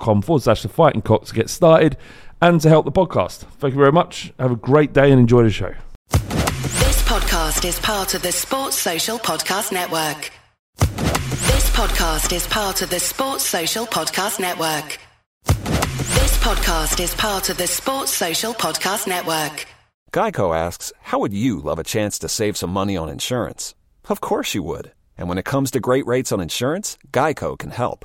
forward slash the fighting cock to get started and to help the podcast. Thank you very much. Have a great day and enjoy the show. This podcast is part of the Sports Social Podcast Network. This podcast is part of the Sports Social Podcast Network. This podcast is part of the Sports Social Podcast Network. Geico asks, How would you love a chance to save some money on insurance? Of course you would. And when it comes to great rates on insurance, Geico can help.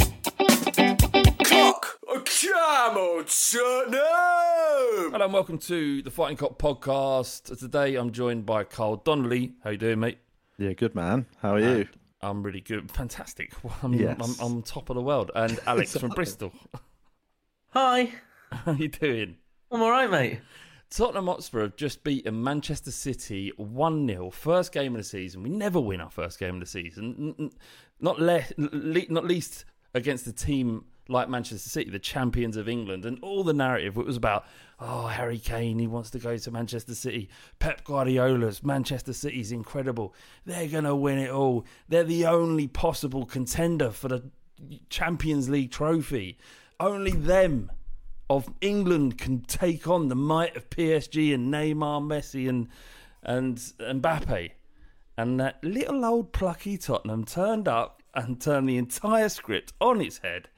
Cock. Come. Hello and welcome to the Fighting Cock podcast. Today I'm joined by Carl Donnelly. How you doing, mate? Yeah, good man. How are you? I'm really good. Fantastic. I'm, Yes. I'm, I'm top of the world. And Alex from Bristol. Hi, How you doing? I'm all right, mate. Tottenham Hotspur have just beaten Manchester City 1 0. First game of the season. We never win our first game of the season. N- n- Not, le- le- not least against the team like Manchester City, the champions of England. And all the narrative it was about, oh, Harry Kane, he wants to go to Manchester City. Pep Guardiola's Manchester City's incredible. They're going to win it all. They're the only possible contender for the Champions League trophy. Only them of England can take on the might of PSG and Neymar, Messi, and and Mbappe. And that little old plucky Tottenham turned up and turned the entire script on its head.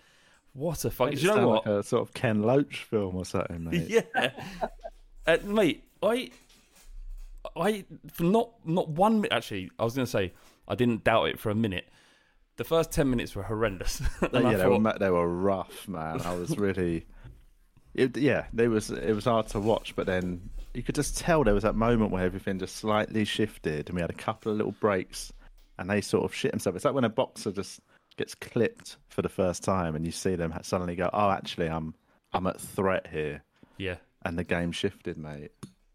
What a fuck! Do It you know what? Like a sort of Ken Loach film or something, mate. Yeah, uh, mate. I, I for not not one minute. Actually, I was going to say I didn't doubt it for a minute. the first ten minutes were horrendous. Yeah, I they were, they were rough, man. I was really, it, yeah, they was it was hard to watch, but then you could just tell there was that moment where everything just slightly shifted, and we had a couple of little breaks, and they sort of shit themselves. It's like when a boxer just gets clipped for the first time, and you see them suddenly go, "Oh, actually, I'm I'm at threat here," yeah, and the game shifted, mate.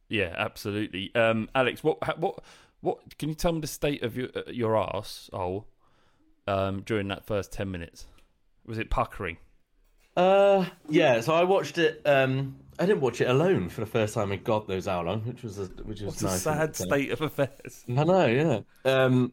yeah, absolutely. Um, Alex, what ha- what what? Can you tell me the state of your uh, your ass hole um, during that first ten minutes? Was it puckering? Uh, yeah. So I watched it. Um, I didn't watch it alone for the first time in God knows how long, which was a, which was It's nice. a sad state of affairs. I know, yeah. Um,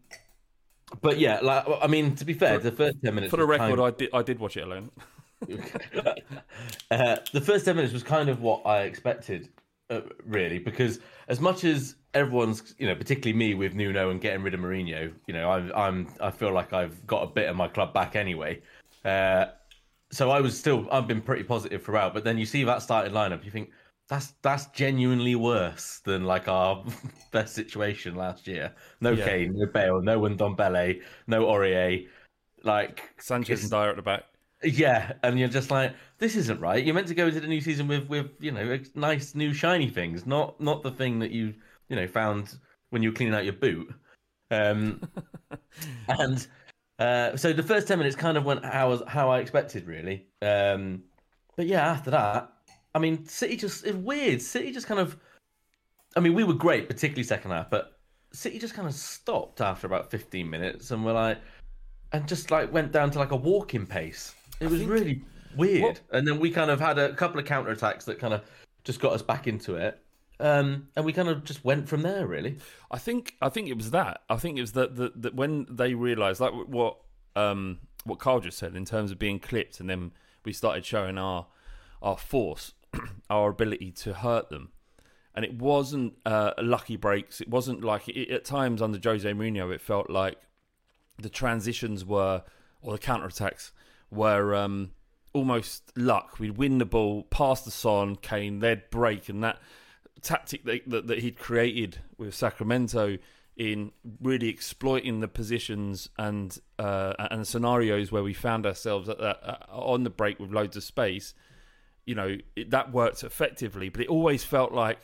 but yeah, like I mean, to be fair, the first ten minutes For the record, kind I did I did watch it alone. uh, the first 10 minutes was kind of what I expected, uh, really, because as much as everyone's, you know, particularly me with Nuno and getting rid of Mourinho, you know, I'm, I'm, I feel like I've got a bit of my club back anyway. Uh, so I was still, I've been pretty positive throughout, but then you see that starting lineup, you think that's that's genuinely worse than like our best situation last year. No Yeah. Kane, no Bale, no Ndombele, no Aurier. Like Sanchez and Dier at the back. yeah, and you're just like, this isn't right. You're meant to go into the new season with, with you know, nice new shiny things, not not the thing that you you know found when you were cleaning out your boot. Um, and uh, so the first ten minutes kind of went how how I expected, really. Um, but yeah, after that, I mean, City just it's weird. City just kind of, I mean, we were great, particularly second half, but City just kind of stopped after about 15 minutes, and we're like, and just like went down to like a walking pace. It was think- really weird. What- And then we kind of had a couple of counter attacks that kind of just got us back into it. Um, and we kind of just went from there, really. I think I think it was that. I think it was that that, that when they realised, like what um, what Carl just said, in terms of being clipped, and then we started showing our our force, our ability to hurt them. And it wasn't uh, lucky breaks. It wasn't like it, at times under Jose Mourinho. It felt like the transitions were, or the counter attacks were um, almost luck. We'd win the ball, pass the Son, Kane, they'd break, and that tactic that, that, that he'd created with Sacramento in really exploiting the positions and uh, and scenarios where we found ourselves at that, uh, on the break with loads of space. You know it, that worked effectively, but it always felt like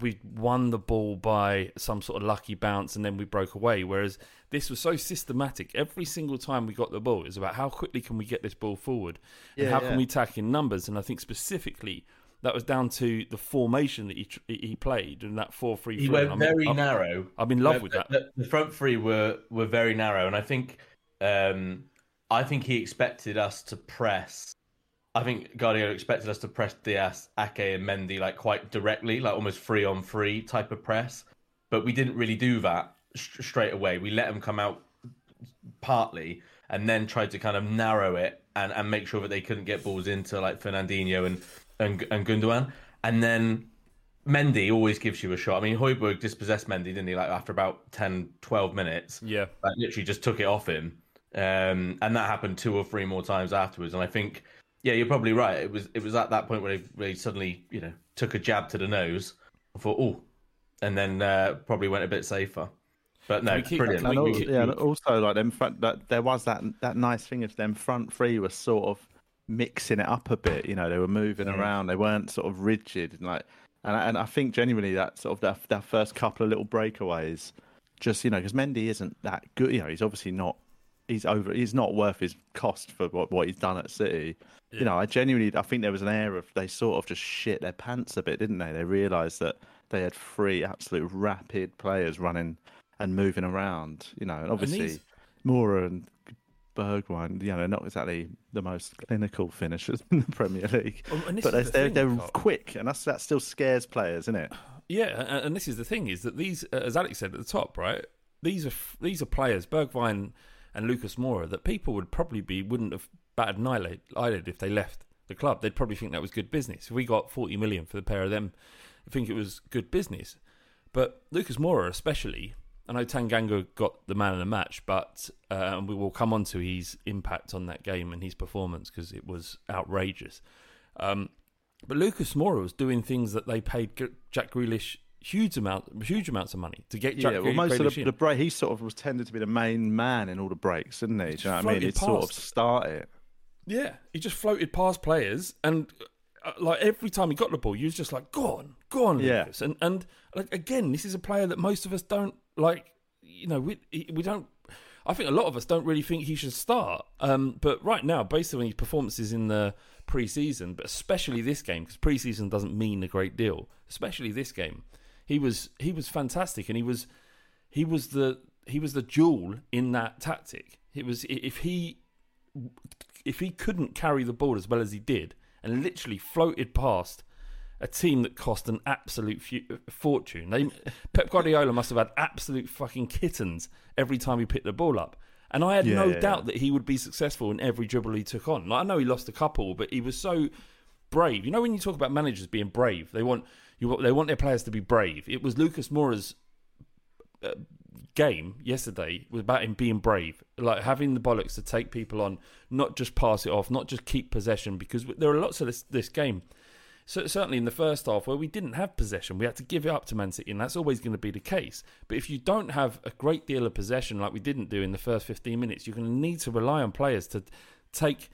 we won the ball by some sort of lucky bounce and then we broke away. Whereas this was so systematic. Every single time we got the ball, it was about how quickly can we get this ball forward and Yeah, how yeah. can we tack in numbers. And I think specifically that was down to the formation that he he played and that four three. He went I'm- very I'm- narrow. I'm in love with that. The, the front three were were very narrow, and I think um, I think he expected us to press. I think Guardiola expected us to press Dias, Ake, and Mendy like quite directly, like almost free on free type of press. But we didn't really do that st- straight away. We let them come out partly, and then tried to kind of narrow it and, and make sure that they couldn't get balls into like Fernandinho and and, and Gundogan, and then Mendy always gives you a shot. I mean, Hojbjerg dispossessed Mendy, didn't he? Like after about 10, 12 minutes. Yeah. Like literally just took it off him. Um, and that happened two or three more times afterwards. And I think, yeah, you're probably right. It was it was at that point where they, where he suddenly, you know, took a jab to the nose. I thought, oh, and then uh, probably went a bit safer. But no, we keep- brilliant. And we- al- yeah, and also like them front, that there was that that nice thing of them front three was sort of mixing it up a bit. You know, they were moving around. They weren't sort of rigid and like. And I, and I think genuinely that sort of that, that first couple of little breakaways, just you know, because Mendy isn't that good. You know, he's obviously not. He's over. He's not worth his cost for what, what he's done at City. You know, I genuinely, I think there was an air of they sort of just shit their pants a bit, didn't they? They realised that they had three absolute rapid players running and moving around. You know, and obviously these- Moura and Bergwijn, you know, not exactly the most clinical finishers in the Premier League, Oh, but they're the they're, thing, they're quick, and that's that still scares players, isn't it? Yeah, a- and this is the thing: is that these, as Alex said at the top, right? These are these are players, Bergwijn and Lucas Moura, that people would probably be wouldn't have batted an eyelid, eyelid if they left the club. They'd probably think that was good business. If we got forty million for the pair of them, I think it was good business. But Lucas Moura, especially, I know Tanganga got the man of the match, but uh, we will come on to his impact on that game and his performance because it was outrageous. Um, but Lucas Moura was doing things that they paid Jack Grealish huge amount, huge amounts of money to get Yeah, well, most of the, the break, he sort of was tended to be the main man in all the breaks, didn't he? Do you know what I mean? He'd sort of start it. Yeah, he just floated past players, and uh, like every time he got the ball, he was just like, "Go on, go on, Yeah. Lucas." And and like again, this is a player that most of us don't like. You know, we we don't. I think a lot of us don't really think he should start. Um, but right now, based on his performances in the pre-season, but especially this game, because pre-season doesn't mean a great deal, especially this game, he was he was fantastic, and he was he was the he was the jewel in that tactic. It was if he if he couldn't carry the ball as well as he did and literally floated past a team that cost an absolute fu- fortune. They, Pep Guardiola must have had absolute fucking kittens every time he picked the ball up. And I had Yeah, no yeah, doubt yeah. that he would be successful in every dribble he took on. Like, I know he lost a couple, but he was so brave. You know when you talk about managers being brave, they want you they want their players to be brave. It was Lucas Moura's uh, game yesterday was about him being brave, like having the bollocks to take people on, not just pass it off, not just keep possession, because there are lots of this, this game. So certainly in the first half where we didn't have possession, we had to give it up to Man City, and that's always going to be the case. But if you don't have a great deal of possession like we didn't do in the first 15 minutes, you're going to need to rely on players to take,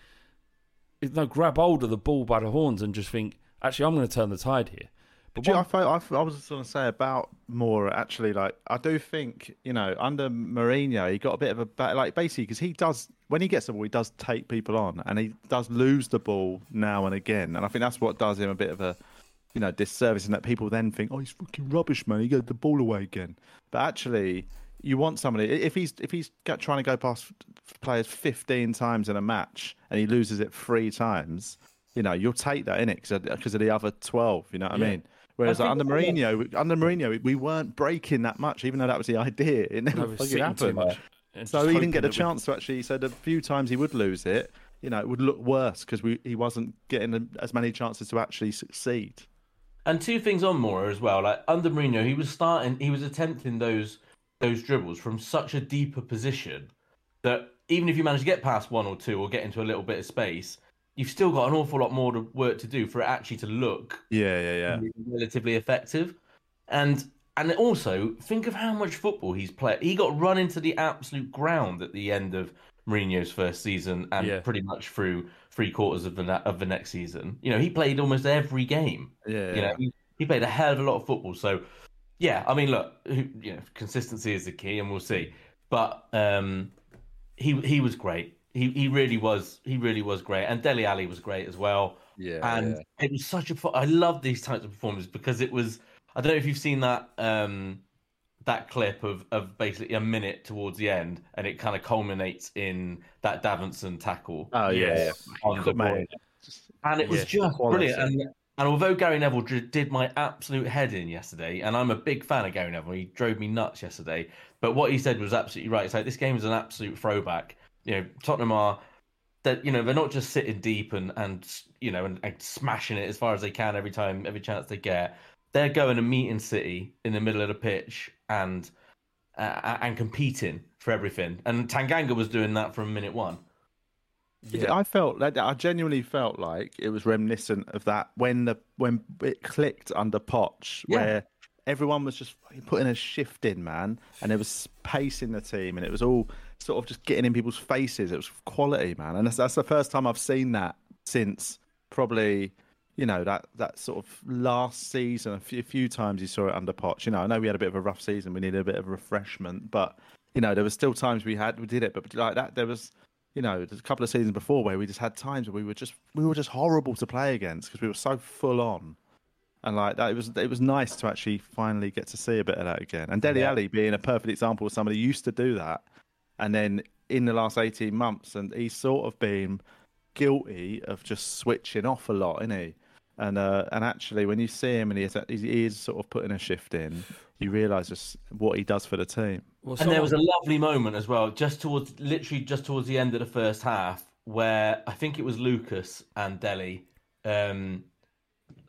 no, grab hold of the ball by the horns and just think, actually, I'm going to turn the tide here. But you- I, felt, I, I was going to say about Moura actually. Like I do think you know under Mourinho he got a bit of a like basically because he does when he gets the ball he does take people on and he does lose the ball now and again and I think that's what does him a bit of a you know disservice in that people then think oh he's fucking rubbish man he gave the ball away again but actually you want somebody if he's if he's got, trying to go past players 15 times in a match and he loses it three times you know you'll take that in it because of the other 12 you know what Yeah. I mean Whereas I under think- Mourinho, under Mourinho, we weren't breaking that much, even though that was the idea. It never No, fucking sitting too happened. much. So he didn't get a the that we- chance to actually. So a few times he would lose it, you know, it would look worse because we he wasn't getting as many chances to actually succeed. And two things on Moura as well. Like under Mourinho, he was starting, he was attempting those those dribbles from such a deeper position that even if you manage to get past one or two or get into a little bit of space, you've still got an awful lot more to, work to do for it actually to look Yeah, yeah, yeah. relatively effective. And and also think of how much football he's played. He got run into the absolute ground at the end of Mourinho's first season and Yeah. pretty much through three quarters of the of the next season. You know, he played almost every game. Yeah, You know, he, he played a hell of a lot of football. So, yeah, I mean, look, you know, consistency is the key, and we'll see. But um, he he was great. He he really was. He really was great. And Dele Alli was great as well. Yeah, and yeah. it was such a I love these types of performances because it was. I don't know if you've seen that um, that clip of of basically a minute towards the end, and it kind of culminates in that Davinson tackle. Oh yeah, yeah. on the Mate, and it was Yeah, just quality. brilliant. And, and although Gary Neville dr- did my absolute head in yesterday, and I'm a big fan of Gary Neville, he drove me nuts yesterday. But what he said was absolutely right. It's like this game is an absolute throwback. You know, Tottenham are that you know they're not just sitting deep and and you know and, and smashing it as far as they can every time every chance they get. They're going and meeting City in the middle of the pitch and uh, and competing for everything. And Tanganga was doing that from minute one. I felt that I genuinely felt like it was reminiscent of that when the when it clicked under Poch, Yeah. where everyone was just putting a shift in, man, and it was pacing the team, and it was all sort of just getting in people's faces. It was quality, man, and that's, that's the first time I've seen that since probably you know that that sort of last season. A few, a few times you saw it under Poch. You know, I know we had a bit of a rough season. We needed a bit of refreshment, but you know there were still times we had we did it, but like that there was you know, there's a couple of seasons before where we just had times where we were just we were just horrible to play against because we were so full on, and like that it was it was nice to actually finally get to see a bit of that again. And Dele Yeah. Alli being a perfect example of somebody who used to do that, and then in the last eighteen months, and he's sort of been guilty of just switching off a lot, isn't he? And uh, and actually, when you see him and he is, he is sort of putting a shift in, you realise just what he does for the team. Well, And there was a lovely moment as well, just towards literally just towards the end of the first half, where I think it was Lucas and Dele. Um,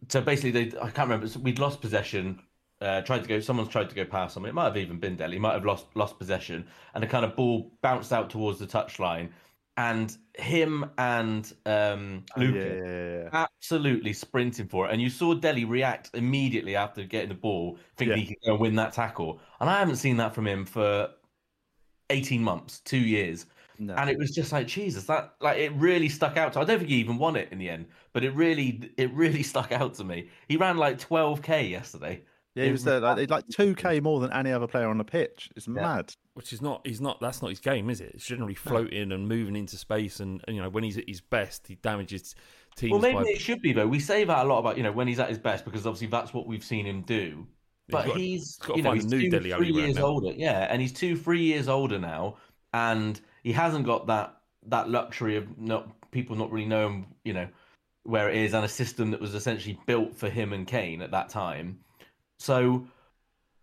so basically, they I can't remember. so We'd lost possession. Uh, tried to go. Someone's tried to go past someone. It might have even been Dele. Might have lost lost possession, and a kind of ball bounced out towards the touchline. and him and um, Oh, yeah, yeah, yeah, yeah. absolutely sprinting for it. And you saw Dele react immediately after getting the ball, thinking he could go win that tackle. And I haven't seen that from him for 18 months, two years. No. And it was just like Jesus, that like it really stuck out. To, I don't think he even won it in the end, but it really, it really stuck out to me. He ran like 12k yesterday. Yeah, he was there like, like two k more than any other player on the pitch. It's mad. which is not he's not that's not his game, is it? It's generally floating and moving into space, and, and, you know when he's at his best, he damages teams. Well, maybe by, it should be though. We say that a lot about you know when he's at his best because obviously that's what we've seen him do. But got- he's, he's got you know he's new two, Dele Alli three right years now. older, yeah, and he's two, three years older now, and he hasn't got that that luxury of not people not really knowing you know where it is and a system that was essentially built for him and Kane at that time. So,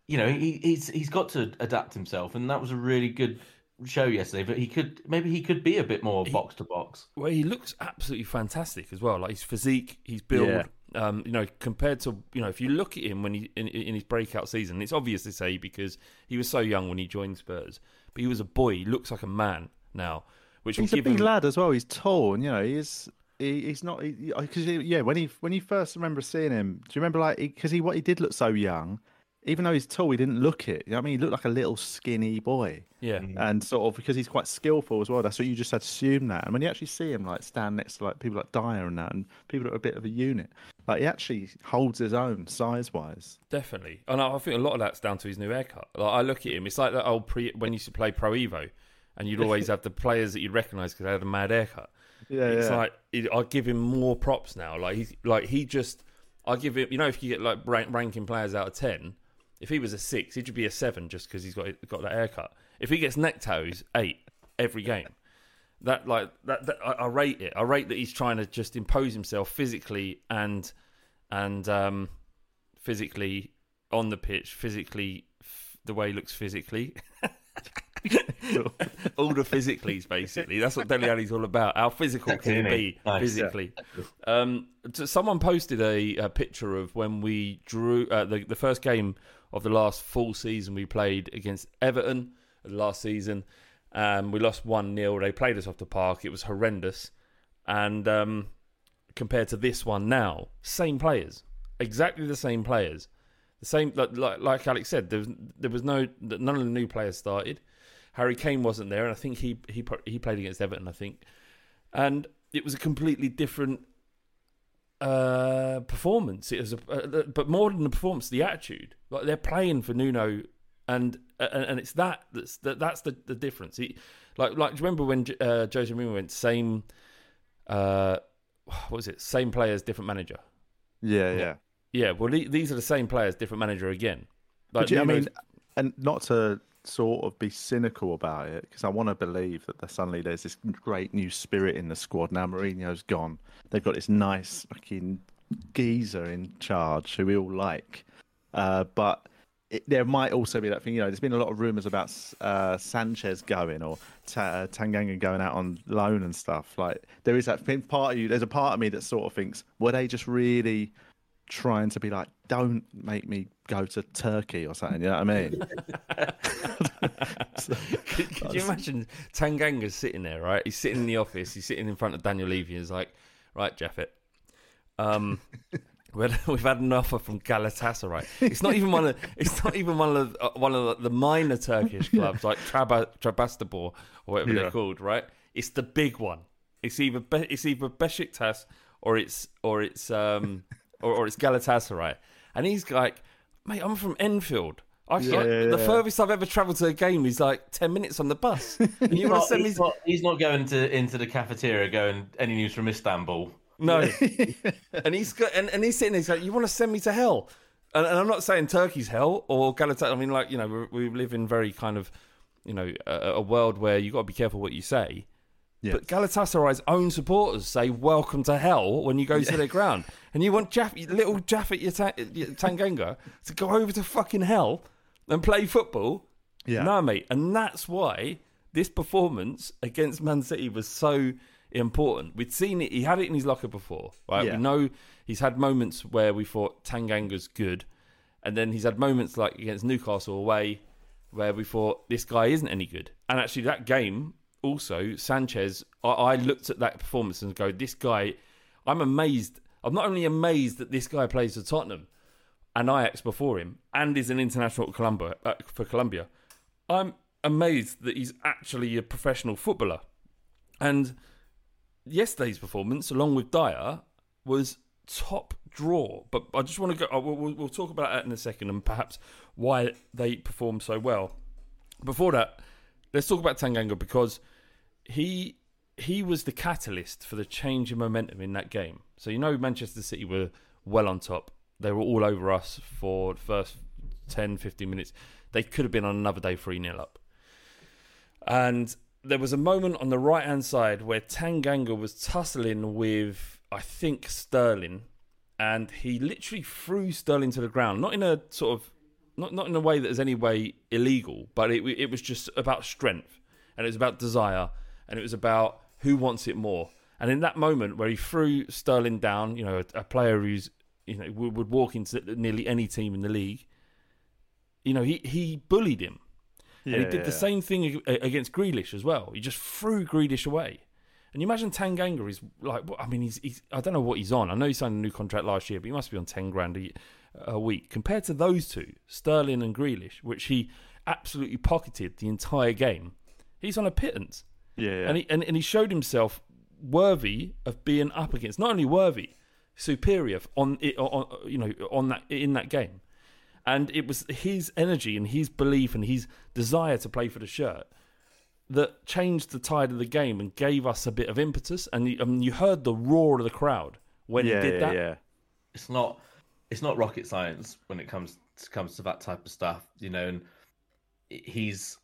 you know, he, he's he's got to adapt himself, and that was a really good show yesterday. But he could maybe he could be a bit more box to box. well, he looks absolutely fantastic as well. Like his physique, his build. Yeah. Um, you know, compared to you know, if you look at him when he in, in his breakout season, it's obvious to say because he was so young when he joined Spurs, but he was a boy. He looks like a man now, which He's a big him. lad as well. He's tall, and you know he's he, he's not because he, yeah. When he when you first remember seeing him, do you remember like because he what he did look so young, even though he's tall, he didn't look it. You know what I mean, he looked like a little skinny boy. Yeah, mm-hmm. and sort of because he's quite skillful as well. That's what you just assume that. And when you actually see him like stand next to like people like Dier and that, and people that are a bit of a unit, like he actually holds his own size wise. Definitely, and I I think a lot of that's down to his new haircut. Like I look at him, it's like that old pre when you used to play Pro Evo, and you'd always have the players that you'd recognise because they had a mad haircut. Yeah, it's yeah. like it, I give him more props now. Like he's like he just, I give him. You know, if you get like rank, ranking players out of ten, if he was a six, he'd be a seven just because he's got got that haircut. If he gets neck toes, eight every game. That like that, that I, I rate it. I rate that he's trying to just impose himself physically and and um physically on the pitch, physically f- the way he looks physically. all the physicallys, basically. That's what Dele Alli's all about. How physical Sexy, can it be Nice, physically? Um, so someone posted a, a picture of when we drew uh, the the first game of the last full season we played against Everton last season. Um, we lost one 0 They played us off the park. It was horrendous, and um, compared to this one now, same players, exactly the same players. The same, like, like, like Alex said, there was there was no none of the new players started. Harry Kane wasn't there, and I think he he he played against Everton. I think, and it was a completely different uh, performance. It was, a, uh, but more than the performance, the attitude. Like they're playing for Nuno, and and, and it's that that's that, that's the, the difference. He, like like do you remember when uh, Jose Mourinho went same, uh, what was it? Same players, different manager. Yeah, yeah. Yeah, well, these are the same players, different manager again. Like, But you- I mean, and not to sort of be cynical about it, because I want to believe that there's suddenly there's this great new spirit in the squad. Now Mourinho's gone, they've got this nice fucking geezer in charge who we all like. Uh, but it, there might also be that thing, you know. There's been a lot of rumours about uh, Sanchez going or Ta- uh, Tanganga going out on loan and stuff. Like there is that thing, part of you. There's a part of me that sort of thinks, were they just really trying to be like, don't make me go to Turkey or something? You know what I mean? Could, could you imagine Tanganga's sitting there, right? He's sitting in the office. He's sitting in front of Daniel Levy. He's like, right, Japhet. Um, we've had- we've had an offer from Galatasaray. It's not even one of. It's not even one of uh, one of the minor Turkish clubs like Traba, Trabzonspor or whatever Yeah. they're called, right? It's the big one. It's either Be- it's either Besiktas or it's or it's um or, or it's Galatasaray. And he's like, mate, I'm from Enfield. I, Yeah, I- yeah, the yeah. furthest I've ever travelled to a game is like ten minutes on the bus. And you He's want to not, send me? he's, not, he's not going to into the cafeteria going any news from Istanbul. No. and he's got and, and he's sitting there. He's like, "You want to send me to hell?" And, and I'm not saying Turkey's hell or Galatasaray. I mean, like you know, we, we live in very kind of you know a, a world where you have got to be careful what you say. Yes. But Galatasaray's own supporters say "Welcome to hell" when you go to their ground, and you want Jaff, little Japhet Tanganga to go over to fucking hell and play football. Yeah. No, mate, and that's why this performance against Man City was so important. We'd seen it; he had it in his locker before, right? Yeah. We know he's had moments where we thought Tanganga's good, and then he's had moments like against Newcastle away where we thought this guy isn't any good. And actually, that game also Sanchez, I, I looked at that performance and go, this guy, I'm amazed. I'm not only amazed that this guy plays for Tottenham and Ajax before him, and is an international at Colombia, uh, for Colombia. I'm amazed that he's actually a professional footballer. And yesterday's performance, along with Dier, was top draw. But I just want to go. uh, we'll, we'll talk about that in a second, and perhaps why they performed so well. Before that, let's talk about Tanganga because he he was the catalyst for the change in momentum in that game. So you know Manchester City were well on top. They were all over us for the first 10, 15 minutes. They could have been on another day 3 0 up. And there was a moment on the right hand side where Tanganga was tussling with, I think, Sterling. And he literally threw Sterling to the ground. Not in a sort of, not, not in a way that is any way illegal, but it, it was just about strength. And it was about desire. And it was about who wants it more. And in that moment where he threw Sterling down, you know, a, a player who's, you know, would, would walk into nearly any team in the league, you know, he, he bullied him. and he Yeah, did the yeah. same thing against Grealish as well. He just threw Grealish away. And you imagine Tanganga is like, I mean, he's, he's, I don't know what he's on. I know he signed a new contract last year, but he must be on 10 grand a, a week. Compared to those two, Sterling and Grealish, which he absolutely pocketed the entire game, he's on a pittance. Yeah, yeah. And, he, and, and he showed himself worthy of being up against, not only worthy, superior on, it, on you know, on that, in that game and it was his energy and his belief and his desire to play for the shirt that changed the tide of the game and gave us a bit of impetus. And you, I mean, you heard the roar of the crowd when yeah, he did yeah, that. yeah. it's not it's not rocket science when it comes comes to that type of stuff, you know. And he's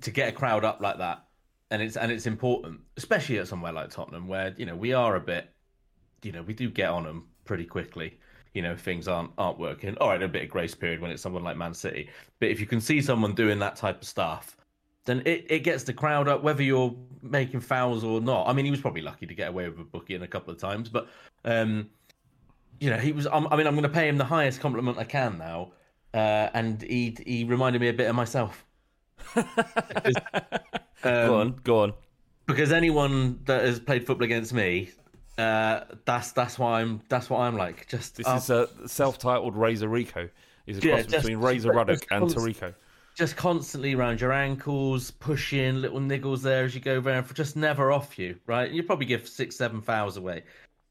to get a crowd up like that, and it's and it's important, especially at somewhere like Tottenham, where you know we are a bit, you know, we do get on them pretty quickly. You know, things aren't aren't working. All right, a bit of grace period when it's someone like Man City, but if you can see someone doing that type of stuff. Then it, it gets the crowd up, whether you're making fouls or not. I mean, he was probably lucky to get away with a bookie in a couple of times, but um, you know, he was. I mean, I'm going to pay him the highest compliment I can now, uh, and he he reminded me a bit of myself. Because, Go on, go on. because anyone that has played football against me, uh, that's that's why I'm that's what I'm like. Just This uh, is a self-titled Razor Rico. He's a Yeah, cross just- between Razor Ruddock and Taricco. just constantly around your ankles, pushing little niggles there as you go around, for just never off you, right? You probably give six, seven fouls away.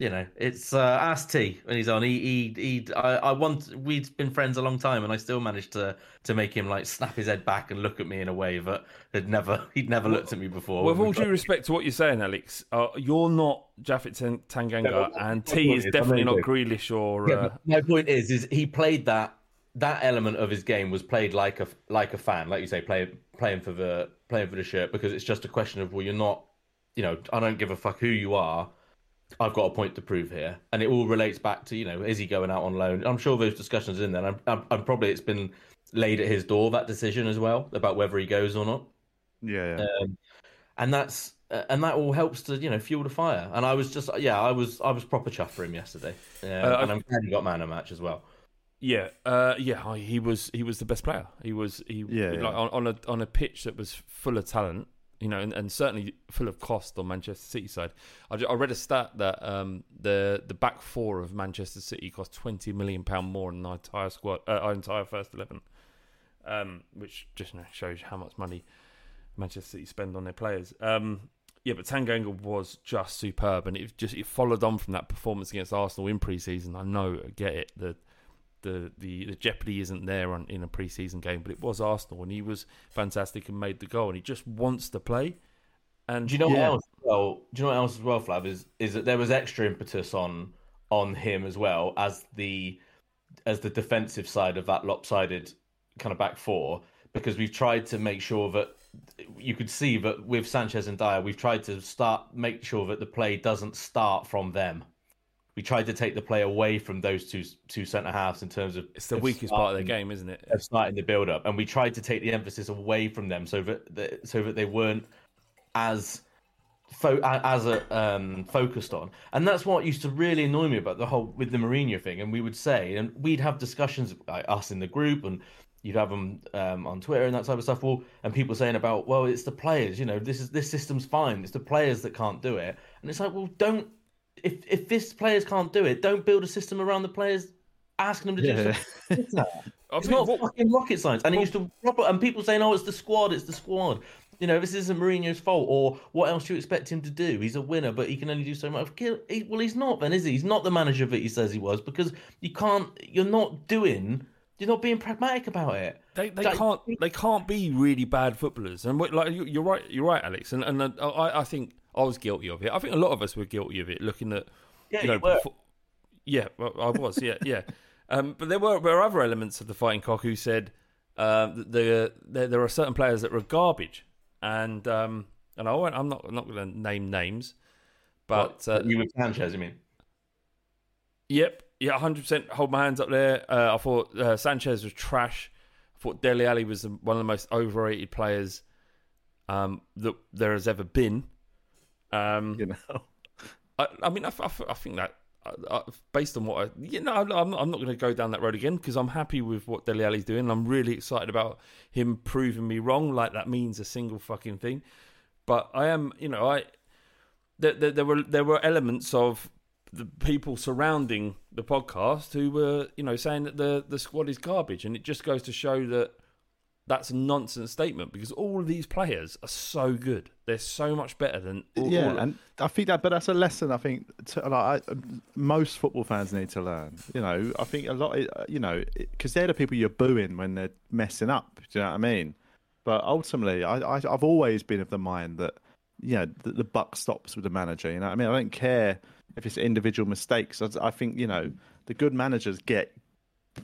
You know, it's uh, ask T when he's on. He, he, he I, I want. We'd been friends a long time, and I still managed to to make him like snap his head back and look at me in a way that had never he'd never looked at me before. With all due respect to what you're saying, Alex, uh, you're not Japhet Tanganga, No, and T is is, definitely not angry. Grealish or. Yeah, Uh, my point is, is he played that that element of his game was played like a like a fan, like you say, play, playing for the playing for the shirt because it's just a question of well, you're not, you know, I don't give a fuck who you are. I've got a point to prove here, and it all relates back to you know, is he going out on loan? I'm sure those discussions are in there. And I'm, I'm, I'm probably it's been laid at his door that decision as well about whether he goes or not Yeah, yeah. um, and that's uh, and that all helps to you know fuel the fire. And I was just yeah, I was I was proper chuffed for him yesterday, uh, Uh, and I'm glad he got man of match as well. Yeah, uh, yeah, I- he was he was the best player. He was he Yeah, like yeah. on, on a on a pitch that was full of talent, you know, and, and certainly full of cost on Manchester City side. I, I read a stat that um, the the back four of Manchester City cost twenty million pound more than our entire squad, uh, our entire first eleven, um, which just you know, shows how much money Manchester City spend on their players. Um, yeah, but Tanganga was just superb, and it just it followed on from that performance against Arsenal in pre-season. I know, I get it. The the the, the jeopardy isn't there on, in a pre-season game, but it was Arsenal, and he was fantastic and made the goal, and he just wants to play. And Do you know what else? Well, do you know what else as well, Flav? Is is that there was extra impetus on on him as well as the as the defensive side of that lopsided kind of back four because we've tried to make sure that you could see that with Sanchez and Dier, we've tried to start make sure that the play doesn't start from them. We tried to take the play away from those two two centre halves in terms of it's the of weakest part of the game, isn't it? of starting the build up, and we tried to take the emphasis away from them so that, that so that they weren't as fo- as a, um, focused on, and that's what used to really annoy me about the whole with the Mourinho thing. And we would say, and we'd have discussions like us in the group, and you'd have them um, on Twitter and that type of stuff. Well, and people saying about, well, it's the players. You know, this is this system's fine. It's the players that can't do it. And it's like, well, don't if if this players can't do it, don't build a system around the players asking them to do Yeah. something. It's not what- fucking rocket science. And it used to proper and people saying, "Oh, it's the squad, it's the squad." You know, this isn't Mourinho's fault, or what else do you expect him to do? He's a winner, but he can only do so much. Well, he's not, then, is he? He's not the manager that he says he was because you can't. You're not doing. You're not being pragmatic about it. They, they Like- can't they can't be really bad footballers, and what- like you- you're right you're right, Alex, and and uh, I I think I was guilty of it. I think a lot of us were guilty of it, looking at Yeah, you know, you were. befo- yeah, well, I was, yeah, yeah. Um, but there were there were other elements of the fighting cock who said um, that there, there are certain players that were garbage, and um, and I won't, I'm not I'm not going to name names, but uh, you were Sanchez, you mean? Yep, yeah, hundred percent. Hold my hands up there. Uh, I thought uh, Sanchez was trash. I thought Dele Alli was one of the most overrated players um, that there has ever been. Um, You know, I, I mean, I think that uh, uh, based on what I, you know, I'm, I'm not, I'm not going to go down that road again because I'm happy with what Dele Alli's doing. I'm really excited about him proving me wrong. Like that means a single fucking thing. But I am, you know, I there, there, there were there were elements of the people surrounding the podcast who were, you know, saying that the the squad is garbage, and it just goes to show that that's a nonsense statement because all of these players are so good. They're so much better than all, yeah, all- and I think that, but that's a lesson I think to, like I, most football fans need to learn. You know, I think a lot, uh, you know, because they're the people you're booing when they're messing up. Do you know what I mean? But ultimately, I, I I've always been of the mind that you know the, the buck stops with the manager. You know, what I mean, I don't care if it's individual mistakes. I, I think you know the good managers get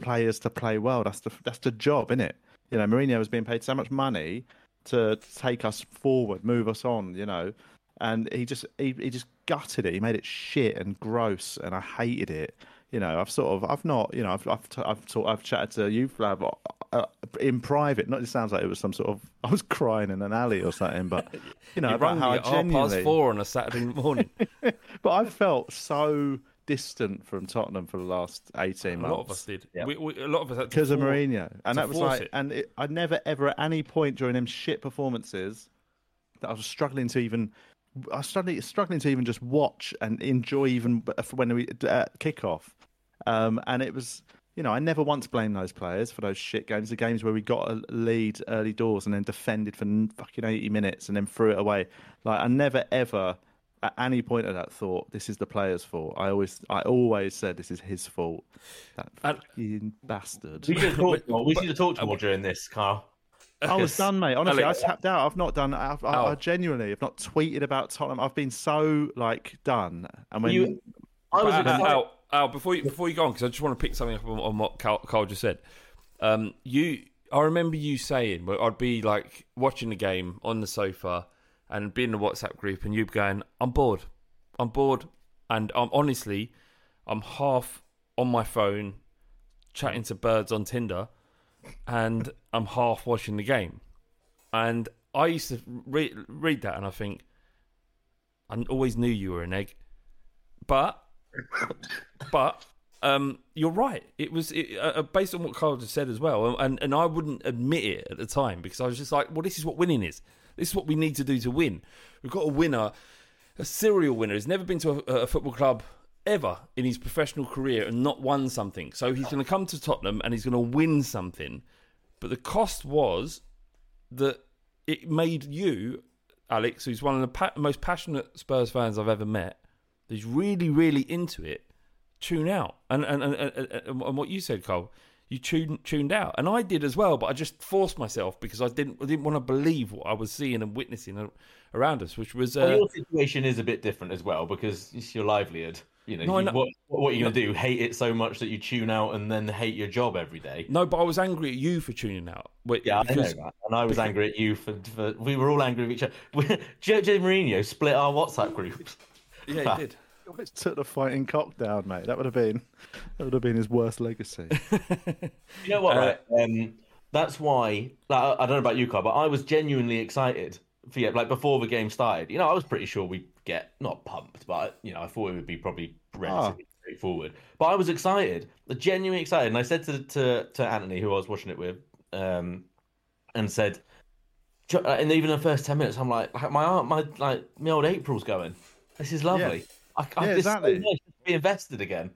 players to play well. That's the that's the job, isn't it? You know, Mourinho was being paid so much money to take us forward, move us on. You know, and he just he, he just gutted it. He made it shit and gross, and I hated it. You know, I've sort of I've not you know I've I've t- I've, sort I've chatted to you Flav uh, in private. Not it sounds like it was some sort of I was crying in an alley or something, but you know you about how I half past four on a Saturday morning. but I felt so distant from Tottenham for the last eighteen months. a lot of us did. We, we, a lot of us had because of Mourinho, and that was like, it. and it, I never ever at any point during them shit performances that I was struggling to even, I was struggling, struggling to even just watch and enjoy even when we uh, kick off, um, and it was. You know, I never once blamed those players for those shit games. The games where we got a lead early doors and then defended for fucking eighty minutes and then threw it away. Like I never ever at any point of that thought this is the player's fault. I always, I always said this is his fault. That And- fucking bastard. We should have talked more. We should have talked more during this, Carl. I was done, mate. Honestly, Alex. I tapped out. I've not done. I've, I, I Oh. genuinely have not tweeted about Tottenham. I've been so like done. And when You- I was Al. Al, Al, before you before you go on, because I just want to pick something up on, on what Carl, Carl just said. Um, you, I remember you saying, I'd be like watching the game on the sofa and be in the WhatsApp group, and you'd be going, "I'm bored, I'm bored," and I'm honestly, I'm half on my phone, chatting to birds on Tinder, and I'm half watching the game. And I used to re- read that, and I think, I always knew you were an egg, but but um, you're right. It was it, uh, based on what Carl just said as well, and and I wouldn't admit it at the time because I was just like, well, this is what winning is. This is what we need to do to win. We've got a winner, a serial winner. He's never been to a, a football club ever in his professional career and not won something. So he's going to come to Tottenham and he's going to win something. But the cost was that it made you, Alex, who's one of the pa- most passionate Spurs fans I've ever met, who's really, really into it, tune out. And and, and, and, and and what you said, Cole, you tuned tuned out, and I did as well. But I just forced myself because I didn't I didn't want to believe what I was seeing and witnessing around us, which was. Well, Uh, your situation is a bit different as well because it's your livelihood. You know, No, you- what what are you going to do? Hate it so much that you tune out and then hate your job every day? no, but I was angry at you for tuning out. Yeah, I know that. And I was angry at you for, for we were all angry at each other. Jose Mourinho split our WhatsApp group. yeah, he did. Almost took the fighting cock down, mate. That would have been that would have been his worst legacy. You know what, Uh, right? Um, that's why. Like, I I don't know about you, Carl, but I was genuinely excited for yeah, like before the game started. You know, I was pretty sure we'd get not pumped, but you know, I thought it would be probably relatively Ah. straightforward. But I was excited, genuinely excited, and I said to to to Anthony, who I was watching it with, um, and said, "Jo- uh, and even the first ten minutes, I'm like, my aunt, my like, my old April's going. This is lovely. I, I, Yeah, this is so exactly. nice to be invested again.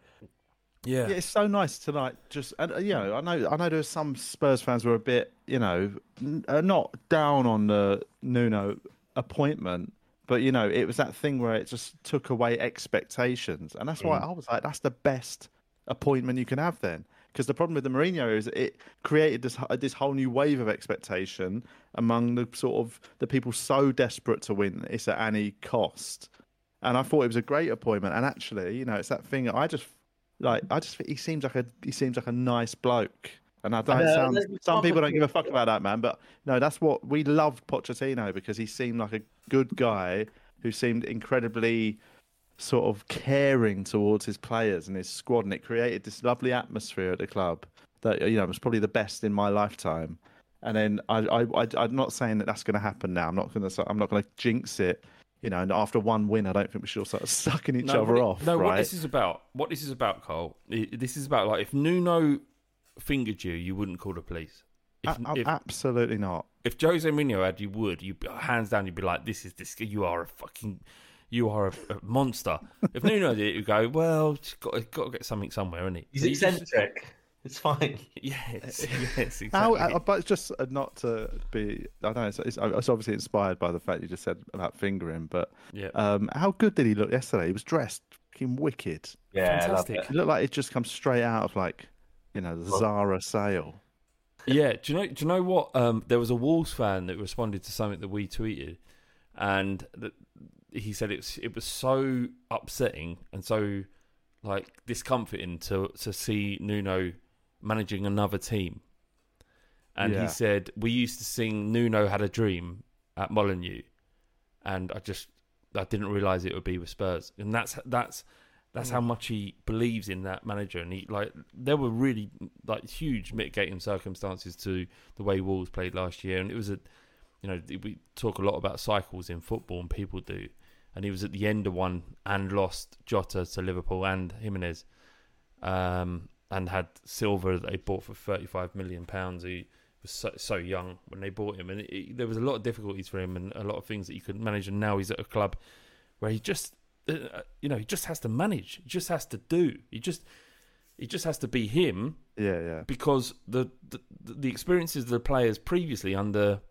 Yeah. Yeah, it's so nice tonight. just and uh, you know I know I know there's some Spurs fans who are a bit you know n- uh, not down on the Nuno appointment, but you know it was that thing where it just took away expectations, and that's why I was like, that's the best appointment you can have then. Because the problem with the Mourinho is it created this uh, this whole new wave of expectation among the sort of the people so desperate to win. It's at any cost, and I thought it was a great appointment. And actually, you know, it's that thing. I just like I just he seems like a he seems like a nice bloke. And I don't know, sound, some people don't give a fuck about that man, but no, that's what we loved Pochettino because he seemed like a good guy who seemed incredibly sort of caring towards his players and his squad, and it created this lovely atmosphere at the club that you know was probably the best in my lifetime. And then I, I, I I'm not saying that that's going to happen now. I'm not going to I'm not going to jinx it. You know, and after one win, I don't think we should all start sucking each other it- off. No, right? what this is about, what this is about, Carl. i- This is about like if Nuno fingered you, you wouldn't call the police. If, A- a- if, absolutely not. if Jose Mourinho had, you would. You hands down, you'd be like, "This is this. You are a fucking, you are a, a monster." if Nuno did it, you'd go, "Well, it's got, got to get something somewhere, isn't he?" He's So you just- eccentric. It's fine. Yes, yes, exactly. How, uh, but it's just uh, not to be. I don't know. It's, it's, it's obviously inspired by the fact you just said about fingering, but Yeah. um, how good did he look yesterday? He was dressed fucking wicked. Yeah, Fantastic. He looked like it just come straight out of like, you know, the Zara sale. Yeah, do you know? Do you know what? Um, there was a Wolves fan that responded to something that we tweeted, and that he said it was it was so upsetting and so like discomforting to to see Nuno managing another team. And Yeah. he said we used to sing "Nuno Had a Dream" at Molineux, and I just I didn't realize it would be with Spurs, and that's that's that's how much he believes in that manager. And he like there were really like huge mitigating circumstances to the way Wolves played last year, and it was a you know we talk a lot about cycles in football, and people do. And he was at the end of one and lost Jota to Liverpool and Jimenez, um, and had Silva that they bought for thirty five million pounds. He was so, so young when they bought him, and it, it- there was a lot of difficulties for him and a lot of things that he couldn't manage. And now he's at a club where he just, uh, you know, he just has to manage. He just has to do. He just, he just has to be him Yeah, yeah. because the the, the experiences of the players previously under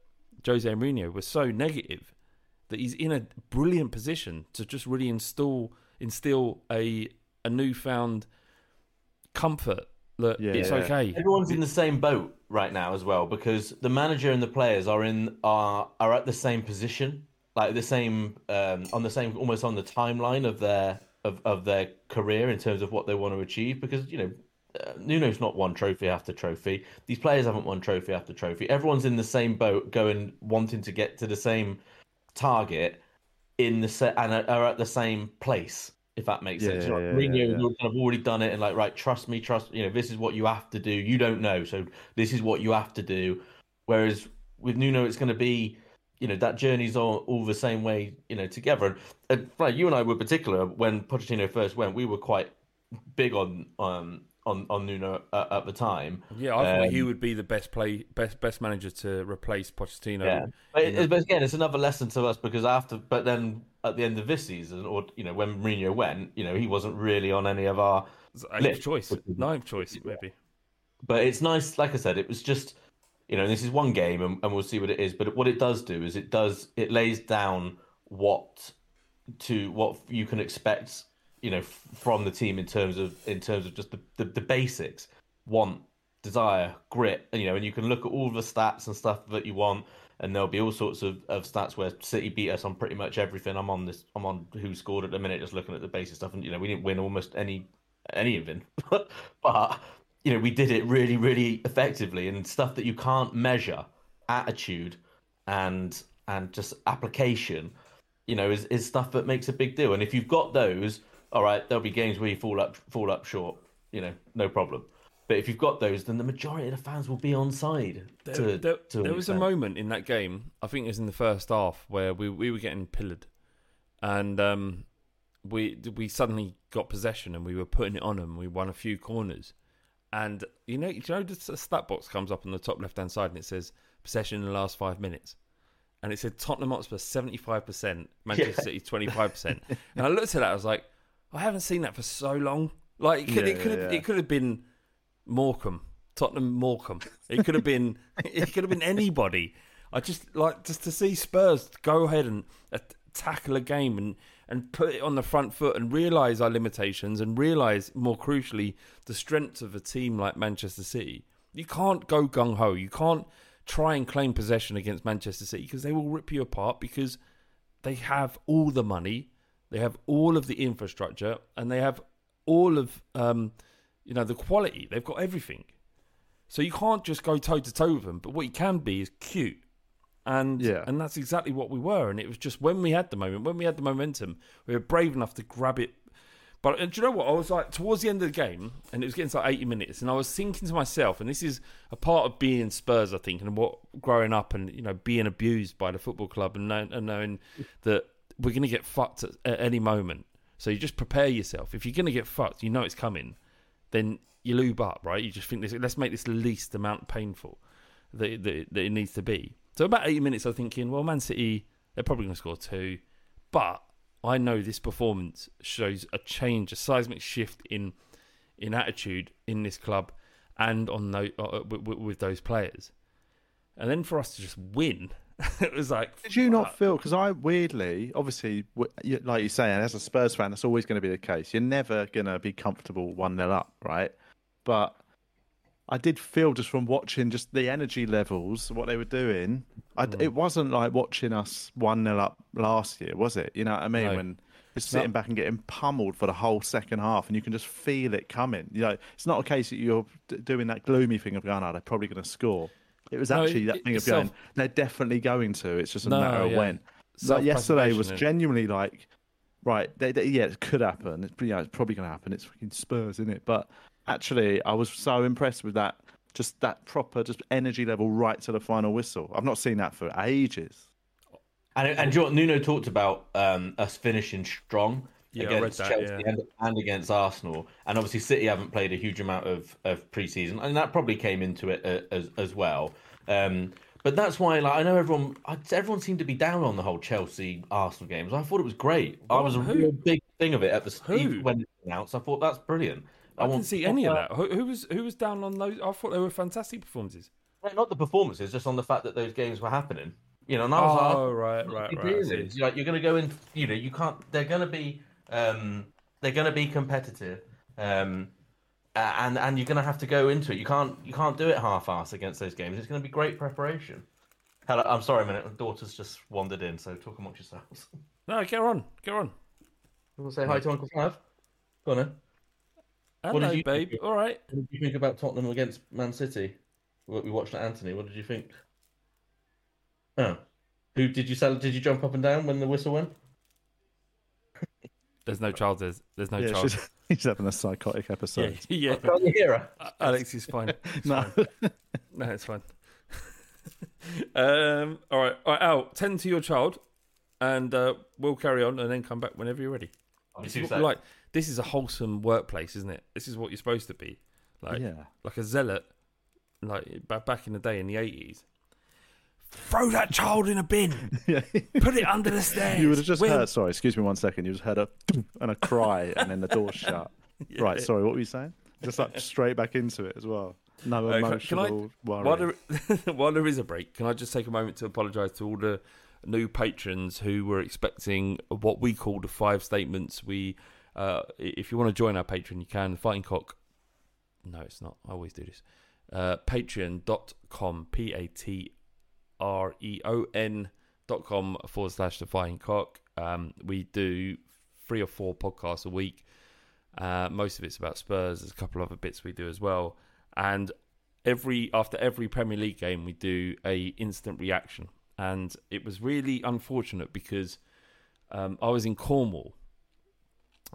Jose Mourinho were so negative that he's in a brilliant position to just really install instill a a newfound comfort that Yeah, it's yeah. okay. Everyone's in the same boat right now as well because the manager and the players are in are are at the same position, like the same um, on the same almost on the timeline of their of, of their career in terms of what they want to achieve. Because you know, uh, Nuno's not won trophy after trophy. These players haven't won trophy after trophy. Everyone's in the same boat, going wanting to get to the same target in the set and are- are at the same place. If that makes Yeah, sense, yeah, Like, yeah, Mourinho yeah. would have already done it and like, right, trust me, trust you know, this is what you have to do. You don't know, so this is what you have to do. Whereas with Nuno, it's going to be, you know, that journey's all, all the same way, you know, together. And, and like you and I were particular when Pochettino first went, we were quite big on um on on Nuno at, at the time. Yeah, I thought Um, he would be the best play best best manager to replace Pochettino. Yeah, but, it, but again, it's another lesson to us because after, but then at the end of this season, or you know, when Mourinho went, you know, he wasn't really on any of our. Eighth choice, ninth choice, maybe. But it's nice, like I said, it was just, you know, this is one game, and, and we'll see what it is. But what it does do is it does it lays down what to what you can expect, you know, from the team in terms of in terms of just the, the, the basics, want, desire, grit, and, you know, and you can look at all the stats and stuff that you want, and there'll be all sorts of, of stats where City beat us on pretty much everything. I'm on this, I'm on who scored at the minute, just looking at the basic stuff, and you know, we didn't win almost any any of it, but you know, we did it really, really effectively, and stuff that you can't measure, attitude, and and just application, you know, is, is stuff that makes a big deal. And if you've got those, all right, there'll be games where you fall up fall up short, you know, no problem. But if you've got those, then the majority of the fans will be on side. There, to, there- to there was a moment in that game. I think it was in the first half where we we were getting pillared, and um, we we suddenly got possession and we were putting it on them. We won a few corners, and you know, you know, the stat box comes up on the top left hand side and it says possession in the last five minutes. And it said Tottenham Hotspur 75%, Manchester Yeah. City 25%. and I looked at that, I was like, I haven't seen that for so long. Like, it could, Yeah, it could, have, yeah. it could have been Morecambe, Tottenham Morecambe. It could have been, it could have been anybody. I just like just to see Spurs go ahead and uh, tackle a game and and put it on the front foot and realise our limitations and realise more crucially the strengths of a team like Manchester City. You can't go gung ho. You can't try and claim possession against Manchester City because they will rip you apart because they have all the money, they have all of the infrastructure, and they have all of um, you know the quality. They've got everything. So you can't just go toe to toe with them. But what you can be is cute, and Yeah. and that's exactly what we were. And it was just when we had the moment, when we had the momentum, we were brave enough to grab it. But and do you know what? I was like towards the end of the game, and it was getting to like eighty minutes, and I was thinking to myself, and this is a part of being Spurs, I think, and what growing up and you know being abused by the football club and, know, and knowing that we're going to get fucked at, at any moment. So you just prepare yourself. If you're going to get fucked, you know it's coming. Then you lube up, right? You just think this. Let's make this least amount painful that, that, that it needs to be. So about 80 minutes, I'm thinking, well, Man City, they're probably going to score two, but I know this performance shows a change, a seismic shift in in attitude in this club and on those, uh, with, with- with those players. And then for us to just win, it was like, Did you not feel? Because I weirdly, obviously, like you say, and as a Spurs fan, that's always going to be the case. You're never going to be comfortable one 0 up, right? But I did feel just from watching just the energy levels, what they were doing. I, Mm. It wasn't like watching us one 0 up last year, was it? You know what I mean? No. When you're sitting back and getting pummeled for the whole second half, and you can just feel it coming. You know, it's not a case that you're d- doing that gloomy thing of going, "Oh, they're probably going to score." It was No, actually it- that thing of it's self- going, "They're definitely going to." It's just a No, matter of yeah. when. Like yesterday was genuinely like, right, they, they- yeah, it could happen. It's, you know, it's probably going to happen. It's fucking Spurs, isn't it? But actually, I was so impressed with that, just that proper, just energy level right to the final whistle. I've not seen that for ages. And, and do you know what Nuno talked about um, us finishing strong Yeah, against that, Chelsea yeah. and, and against Arsenal. And obviously, City haven't played a huge amount of, of pre-season, and that probably came into it uh, as as well. Um, but that's why, like, I know everyone, everyone seemed to be down on the whole Chelsea Arsenal games. I thought it was great. I was a who? real big thing of it at the Who? when it was announced. I thought that's brilliant. I didn't see any of that. Who, who was who was down on those? I thought they were fantastic performances. No, not the performances, just on the fact that those games were happening. You know, and I was like, Oh, right, right, right. I see. Like you're going to go in. You know, you can't. They're going to be. Um, they're going to be competitive. Um, and and you're going to have to go into it. You can't. You can't do it half-ass against those games. It's going to be great preparation. Hello, I'm sorry a minute. My daughter's just wandered in, so talk amongst yourselves. No, get on, get on. You want to say hi to Uncle Flav? Go on then. What Hello, did you babe. think? All right. What did you think about Tottenham against Man City? What we watched at Anthony. What did you think? Oh, who did you sell? Did you jump up and down when the whistle went? There's no child. There's there's no Yeah, child. she's, he's having a psychotic Yeah, episode. yeah. Can't you hear her? Alex is fine. It's No. fine. No, it's fine. um, all right, all right, Al, tend to your child, and uh, we'll carry on, and then come back whenever you're ready. I'll This is what- like this is a wholesome workplace, isn't it? This is what you're supposed to be, like Yeah. like a zealot, like back in the day in the eighties. Throw that child in a bin. Yeah. Put it under the stairs. You would have just We'll- heard. Sorry, excuse me one second. You just heard a and a cry, and then the door shut. Right. Sorry. What were you saying? Just like straight back into it as well. No Uh, can- emotional I, worry. while, there, while there is a break, can I just take a moment to apologise to all the new patrons who were expecting what we call the five statements? We, uh, if you want to join our Patreon, you can. Fighting Cock. No, it's not. I always do this. Uh, Patreon.com. P A T R E O N dot com forward slash Fighting Cock. Um, we do three or four podcasts a week. Uh, most of it's about Spurs. There's a couple other bits we do as well. And every after every Premier League game, we do a instant reaction. And it was really unfortunate because um, I was in Cornwall,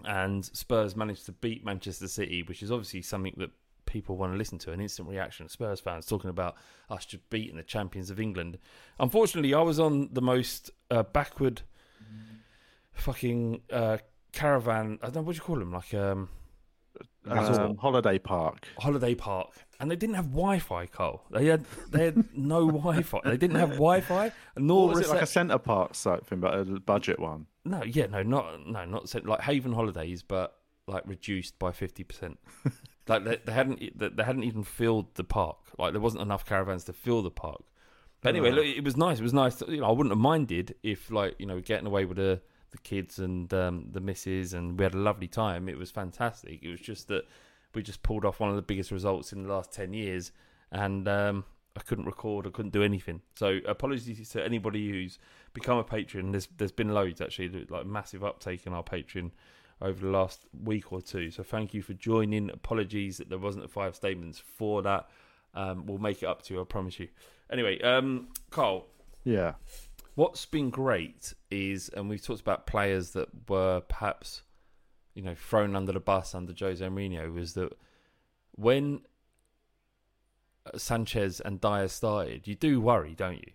and Spurs managed to beat Manchester City, which is obviously something that people want to listen to. An instant reaction, Spurs fans talking about us just beating the champions of England. Unfortunately, I was on the most uh, backward fucking uh, caravan. I don't know what do you call them, like um, Um, holiday park. holiday park, and they didn't have Wi-Fi. Cole, they had they had no Wi-Fi. They didn't have Wi-Fi, nor was it like a centre park site thing, but a budget one? no, yeah, no, not no, not like Haven Holidays, but like reduced by fifty percent. Like they, they hadn't they, hadn't even filled the park. Like there wasn't enough caravans to fill the park. But anyway, look, it was nice. It was nice. You know, I wouldn't have minded if like you know getting away with the the kids and um, the misses, and we had a lovely time. It was fantastic. It was just that we just pulled off one of the biggest results in the last ten years, and um, I couldn't record. I couldn't do anything. So apologies to anybody who's become a patron. There's there's been loads actually, like massive uptake in our Patreon over the last week or two. So thank you for joining. Apologies that there wasn't a five statements for that. Um, we'll make it up to you, I promise you. Anyway, um, Carl, Yeah. what's been great is, and we've talked about players that were perhaps, you know, thrown under the bus under Jose Mourinho, was that when Sanchez and Dier started, you do worry, don't you?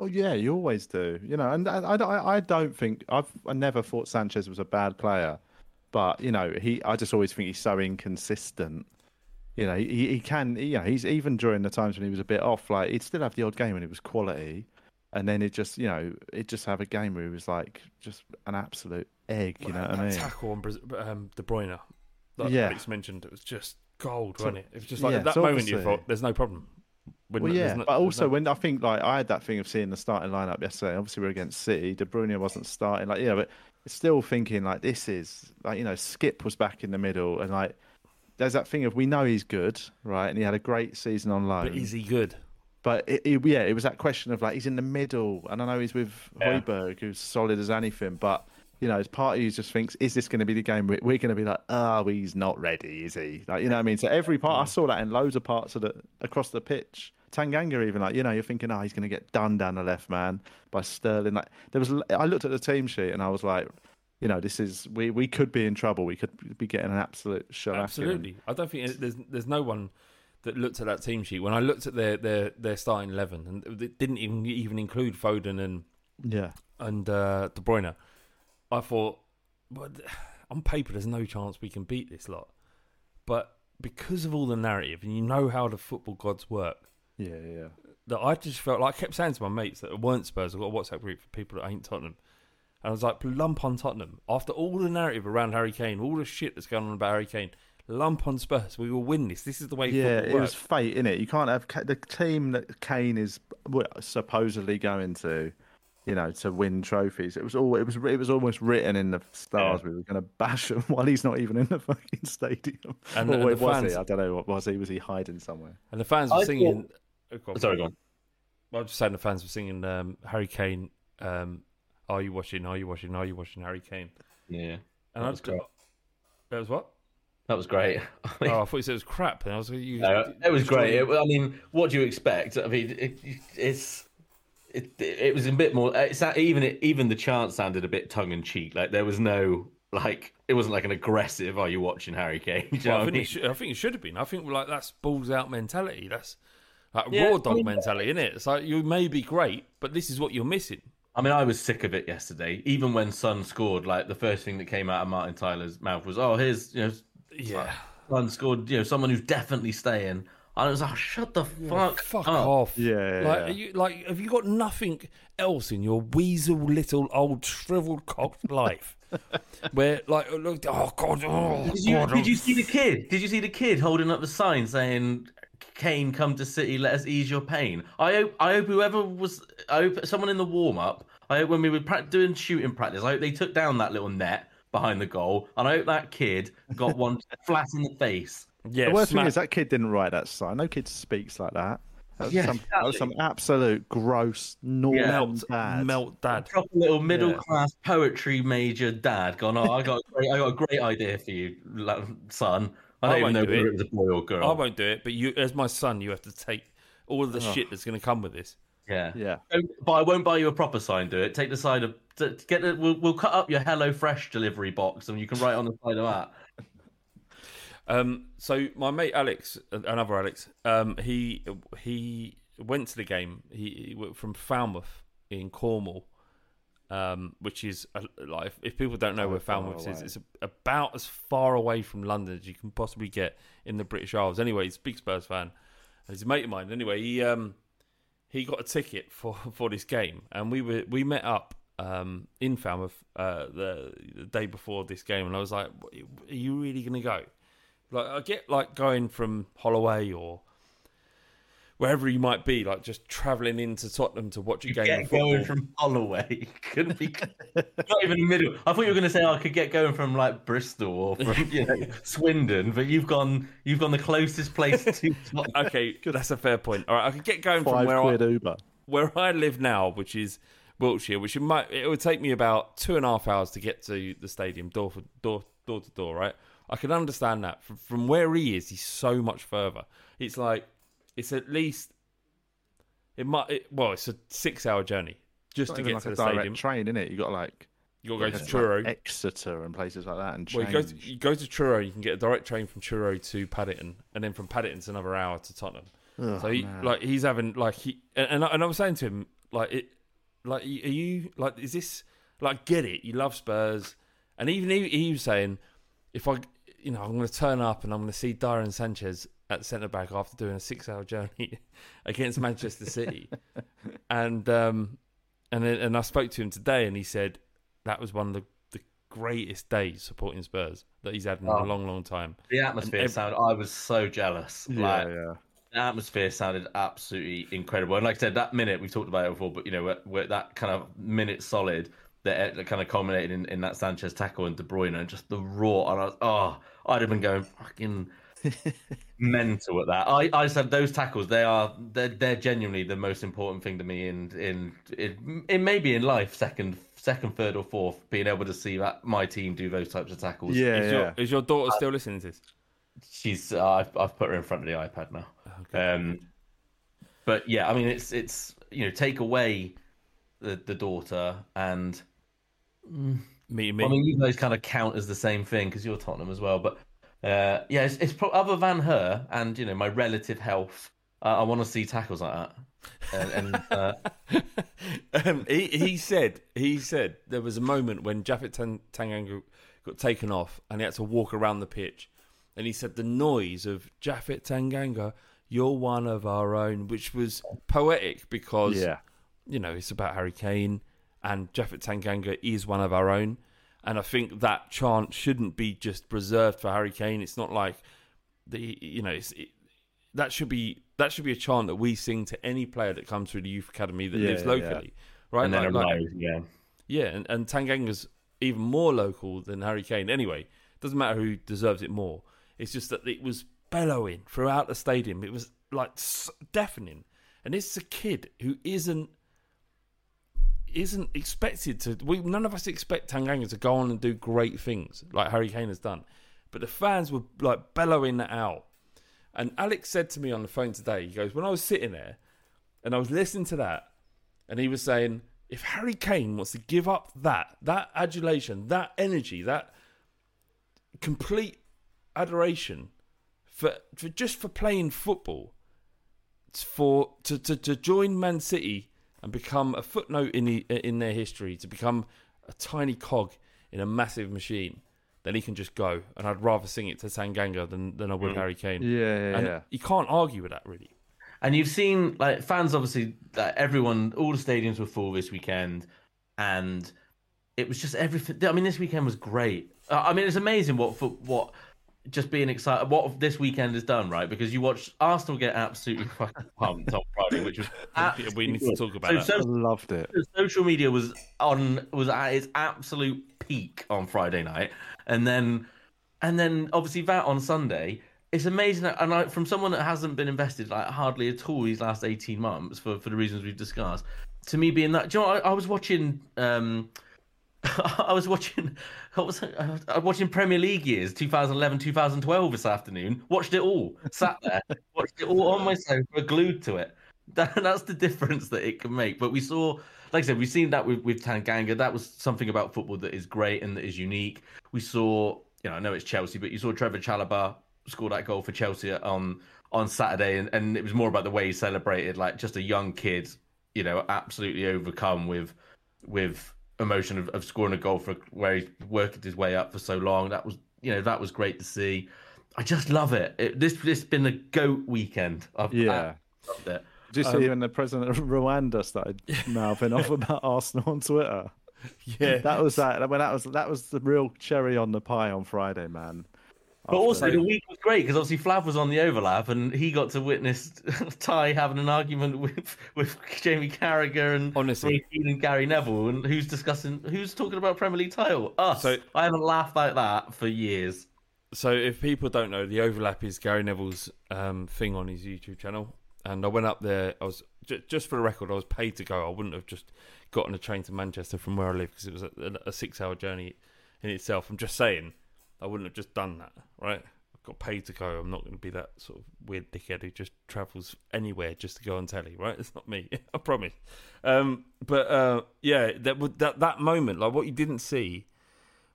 Oh yeah, you always do. You know, and I, I, I don't think I've I never thought Sanchez was a bad player, but you know, he I just always think he's so inconsistent. You know, he, he can, you know, he's even during the times when he was a bit off, like he'd still have the odd game when it was quality, and then it just, you know, it just have a game where he was like just an absolute egg. You know what I mean? tackle on um, De Bruyne, that Yeah. Alex mentioned, it was just gold, So- wasn't it? It was just like yeah, at that moment you thought, there's no problem. Well, yeah, but also no- when I think like I had that thing of seeing the starting lineup yesterday. Obviously, we are against City. De Bruyne wasn't starting. Like, yeah, but still thinking like this is like you know Skip was back in the middle, and like there's that thing of we know he's good, right? And he had a great season on loan. but is he good? But it, it- yeah, it was that question of like he's in the middle, and I know he's with Yeah. Hojbjerg, who's solid as anything, but. You know, as part of you just thinks, is this going to be the game? We're, we're going to be like, oh, he's not ready, is he? Like, you know what I mean? So every part, I saw that in loads of parts of the across the pitch. Tanganga, even like, you know, you're thinking, oh, he's going to get done down the left, man, by Sterling. Like, there was, I looked at the team sheet and I was like, you know, this is we we could be in trouble. We could be getting an absolute shellacking. Absolutely. I don't think there's there's no one that looked at that team sheet. When I looked at their their, their starting eleven, and it didn't even even include Foden and Yeah, and uh, De Bruyne, I thought, but on paper, there's no chance we can beat this lot. But because of all the narrative, and you know how the football gods work, yeah, yeah. that I just felt like I kept saying to my mates that weren't Spurs. I've got a WhatsApp group for people that ain't Tottenham. And I was like, lump on Tottenham. After all the narrative around Harry Kane, all the shit that's going on about Harry Kane, lump on Spurs. We will win this. This is the way Yeah, it works. was fate, innit? You can't have the team that Kane is supposedly going to, you know, to win trophies. It was all it was it was almost written in the stars. We were going to bash him while he's not even in the fucking stadium. And- or and where the was fans- he? I don't know. What was he? Was he hiding somewhere? And the fans were I singing. Oh, go on. Sorry, go on. I was just saying the fans were singing um, Harry Kane. Um, are you watching? Are you watching? Are you watching Harry Kane? Yeah, And That I was great. That was what? that was great. Oh, I thought you said it was crap. And I was like, you, No, it was great. It, I mean, what do you expect? I mean, it, it's it, it was a bit more. It's even even the chant sounded a bit tongue in cheek. Like there was no like it wasn't like an aggressive. Are you watching Harry Kane? You know Well, I what I think, mean? it should, I think it should have been. I think like that's balls out mentality. That's like Yeah, raw I dog mean- mentality, isn't it? It's like you may be great, but this is what you're missing. I mean, I was sick of it yesterday. Even when Son scored, like the first thing that came out of Martin Tyler's mouth was, "Oh, here's you know, Yeah, Son scored. You know, someone who's definitely staying." And I was like, "Shut the fuck, fuck up. off. Yeah, yeah, like yeah. Are you, like have you got nothing else in your weasel little old shriveled cocked life? Where like oh, look, oh god, oh Did you, god, did oh. you see the kid? Did you see the kid holding up the sign saying, "Kane, come to City, let us ease your pain"? I hope, I hope whoever was, I hope someone in the warm up. I hope when we were pra- doing shooting practice, I hope they took down that little net behind the goal, and I hope that kid got one flat in the face. yeah, the worst smack- thing is that kid didn't write that sign. No kid speaks like that. That was, Yeah, some, that was some absolute gross Norman melt, bad. melt, dad. Proper little middle Yeah. class poetry major dad gone. Oh, I got, a great, I got a great idea for you, son. I I don't even won't know do whether it. it was a boy or girl. I won't do it, but you, as my son, you have to take all of the shit that's going to come with this. Yeah. Yeah. But I won't buy you a proper sign. Do it. Take the side of get the. We'll, we'll cut up your Hello Fresh delivery box, and you can write on the side of that. Um, so my mate Alex, another Alex, um, he he went to the game. He, he went from Falmouth in Cornwall, um, which is uh, like if, if people don't know where Falmouth is, it's about as far away from London as you can possibly get in the British Isles. Anyway, he's a big Spurs fan. And he's a mate of mine. Anyway, he um, he got a ticket for, for this game, and we were we met up um, in Falmouth uh, the, the day before this game, and I was like, "Are you really going to go?" Like I get like going from Holloway or wherever you might be, like just travelling into Tottenham to watch a game Get of going from Holloway. Couldn't be not even the middle. I thought you were going to say oh, I could get going from like Bristol or from you know Swindon, but you've gone you've gone the closest place to. Tottenham. okay, good. that's a fair point. All right, I could get going from Five where quid I, Uber. where I live now, which is Wiltshire, which it might it would take me about two and a half hours to get to the stadium, door for door, door to door. Right, I can understand that. From, from where he is, he's so much further. It's like it's at least it might. It, well, it's a six-hour journey just to get like to a the direct stadium. train, in it? You got like You got to go to like Truro. Exeter and places like that, and Well, change. you go, to, you go to Truro, you can get a direct train from Truro to Paddington, and then from Paddington it's another hour to Tottenham. Ugh, so he, like he's having like he and and I, and I was saying to him like it like are you like is this like get it you love Spurs and even he, he was saying if I you know I'm going to turn up and I'm going to see Darren Sanchez at centre back after doing a six hour journey against Manchester City and um and then, and I spoke to him today and he said that was one of the, the greatest days supporting Spurs that he's had in Oh. a long long time The atmosphere And ev- sounded. I was so jealous. yeah, like, yeah. The atmosphere sounded absolutely incredible. And like I said, that minute we've talked about it before, but you know, where, where that kind of minute solid that, that kind of culminated in, in that Sanchez tackle and De Bruyne and just the raw. And I was, oh, I'd have been going fucking mental at that. I, I said those tackles. They are they're, they're genuinely the most important thing to me in in it, in maybe in life. Second, second, third, or fourth, being able to see that my team do those types of tackles. Yeah, is, yeah. your, is your daughter still listening to this she's uh, I've, I've put her in front of the iPad now. Um, but yeah, I mean, it's it's you know take away the the daughter and me me I mean you guys kind of count as the same thing because you're Tottenham as well. But uh, yeah, it's, it's pro- other than her and you know my relative health. Uh, I want to see tackles like that. And, and uh, um, he, he said he said there was a moment when Japhet Tan- Tanganga got taken off and he had to walk around the pitch, and he said the noise of Japhet Tanganga, "You're one of our own," which was poetic because Yeah. you know it's about Harry Kane and Japhet Tanganga is one of our own, and I think that chant shouldn't be just reserved for Harry Kane. It's not like the you know it's, it, that should be that should be a chant that we sing to any player that comes through the youth academy that Yeah, lives yeah, locally, right? and Like- like- yeah. yeah, and, and Tanganga's even more local than Harry Kane. Anyway, doesn't matter who deserves it more. It's just that it was bellowing throughout the stadium. It was like deafening, and is a kid who isn't isn't expected to. We none of us expect Tanganga to go on and do great things like Harry Kane has done, but the fans were like bellowing that out. And Alex said to me on the phone today, he goes, when I was sitting there and I was listening to that, and he was saying, if Harry Kane wants to give up that, that adulation, that energy, that complete adoration for, for just for playing football, for to, to, to join Man City and become a footnote in the, in their history, to become a tiny cog in a massive machine, then he can just go. And I'd rather sing it to Tanganga than, than I would Harry Kane. Yeah, yeah, and yeah. you can't argue with that, really. And you've seen like fans, obviously, like, everyone, all the stadiums were full this weekend, and it was just everything. I mean, this weekend was great. Uh, I mean, it's amazing what for what just being excited. What this weekend has done, right? Because you watched Arsenal get absolutely fucking pumped on Friday, which was we need to talk about so, so Loved it. social media was on was at its absolute peak on Friday night, and then and then obviously that on Sunday. It's amazing, that, and I, from someone that hasn't been invested like hardly at all these last eighteen months for for the reasons we've discussed. To me, being that, do you know, what? I, I was watching. um I was watching, I was, I was watching Premier League years 2011, 2012 this afternoon. Watched it all, sat there, watched it all on my sofa, glued to it. That, that's the difference that it can make. But we saw, like I said, we've seen that with, with Tanganga. That was something about football that is great and that is unique. We saw, you know, I know it's Chelsea, but you saw Trevor Chalobah score that goal for Chelsea on on Saturday, and, and it was more about the way he celebrated, like just a young kid, you know, absolutely overcome with with emotion of, of scoring a goal for where he's worked his way up for so long. That was you know that was great to see. I just love it. it this this has been a goat weekend. I've Yeah. loved it. Did you see um, when the president of Rwanda started mouthing off about Arsenal on Twitter? Yeah. That was that. When that was that was the real cherry on the pie on Friday, man. But also the week was great because obviously Flav was on the overlap and he got to witness Ty having an argument with with Jamie Carragher and Honestly. And Gary Neville and who's discussing who's talking about Premier League title us. So- I haven't laughed like that for years. So, if people don't know, the overlap is Gary Neville's um, thing on his YouTube channel, and I went up there. I was j- just for the record, I was paid to go. I wouldn't have just gotten a train to Manchester from where I live because it was a, a six-hour journey in itself. I'm just saying, I wouldn't have just done that, right? I got paid to go. I'm not going to be that sort of weird dickhead who just travels anywhere just to go on telly, right? It's not me, I promise. Um, but uh, yeah, that that that moment, like what you didn't see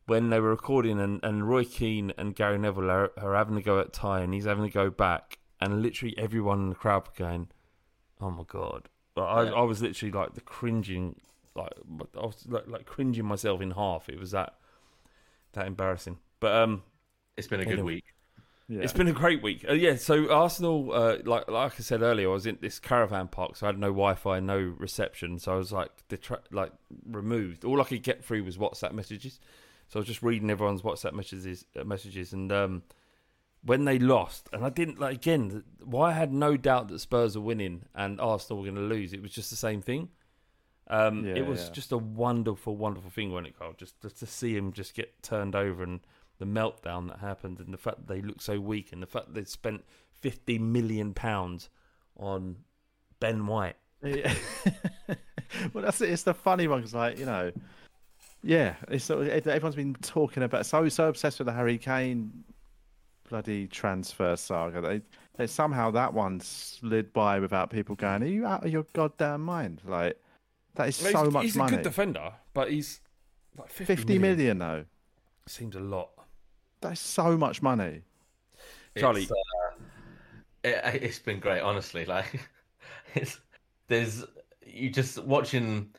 when they were recording and, and Roy Keane and Gary Neville are, are having to go at Ty and he's having to go back and literally everyone in the crowd were going, "Oh my god!" Like, I, I was literally like the cringing, like I was like, like cringing myself in half. It was that that embarrassing. But um, It's been a good week. Yeah. it's been a great week. Uh, yeah, so Arsenal, uh, like like I said earlier, I was in this caravan park, so I had no Wi-Fi, no reception. So I was like, detra- like removed. All I could get through was WhatsApp messages. So I was just reading everyone's WhatsApp messages, uh, messages, and um, when they lost, and I didn't like again. Why I had no doubt that Spurs were winning and Arsenal were going to lose. It was just the same thing. Um, Yeah, it was yeah. just a wonderful, wonderful thing when it Carl. Just, just to see him just get turned over and the meltdown that happened, and the fact that they look so weak, and the fact that they spent fifty million pounds on Ben White. Yeah. well, that's it. It's the funny one because, like, you know, yeah, it's everyone's been talking about so so obsessed with the Harry Kane bloody transfer saga. They, they somehow that one slid by without people going, "Are you out of your goddamn mind?" Like, that is so he's, much he's money. a good defender, but he's like 50, Fifty million though. seems a lot. That's so much money. Charlie, It's, uh, it, it's been great, honestly. Like, it's there's you just watching.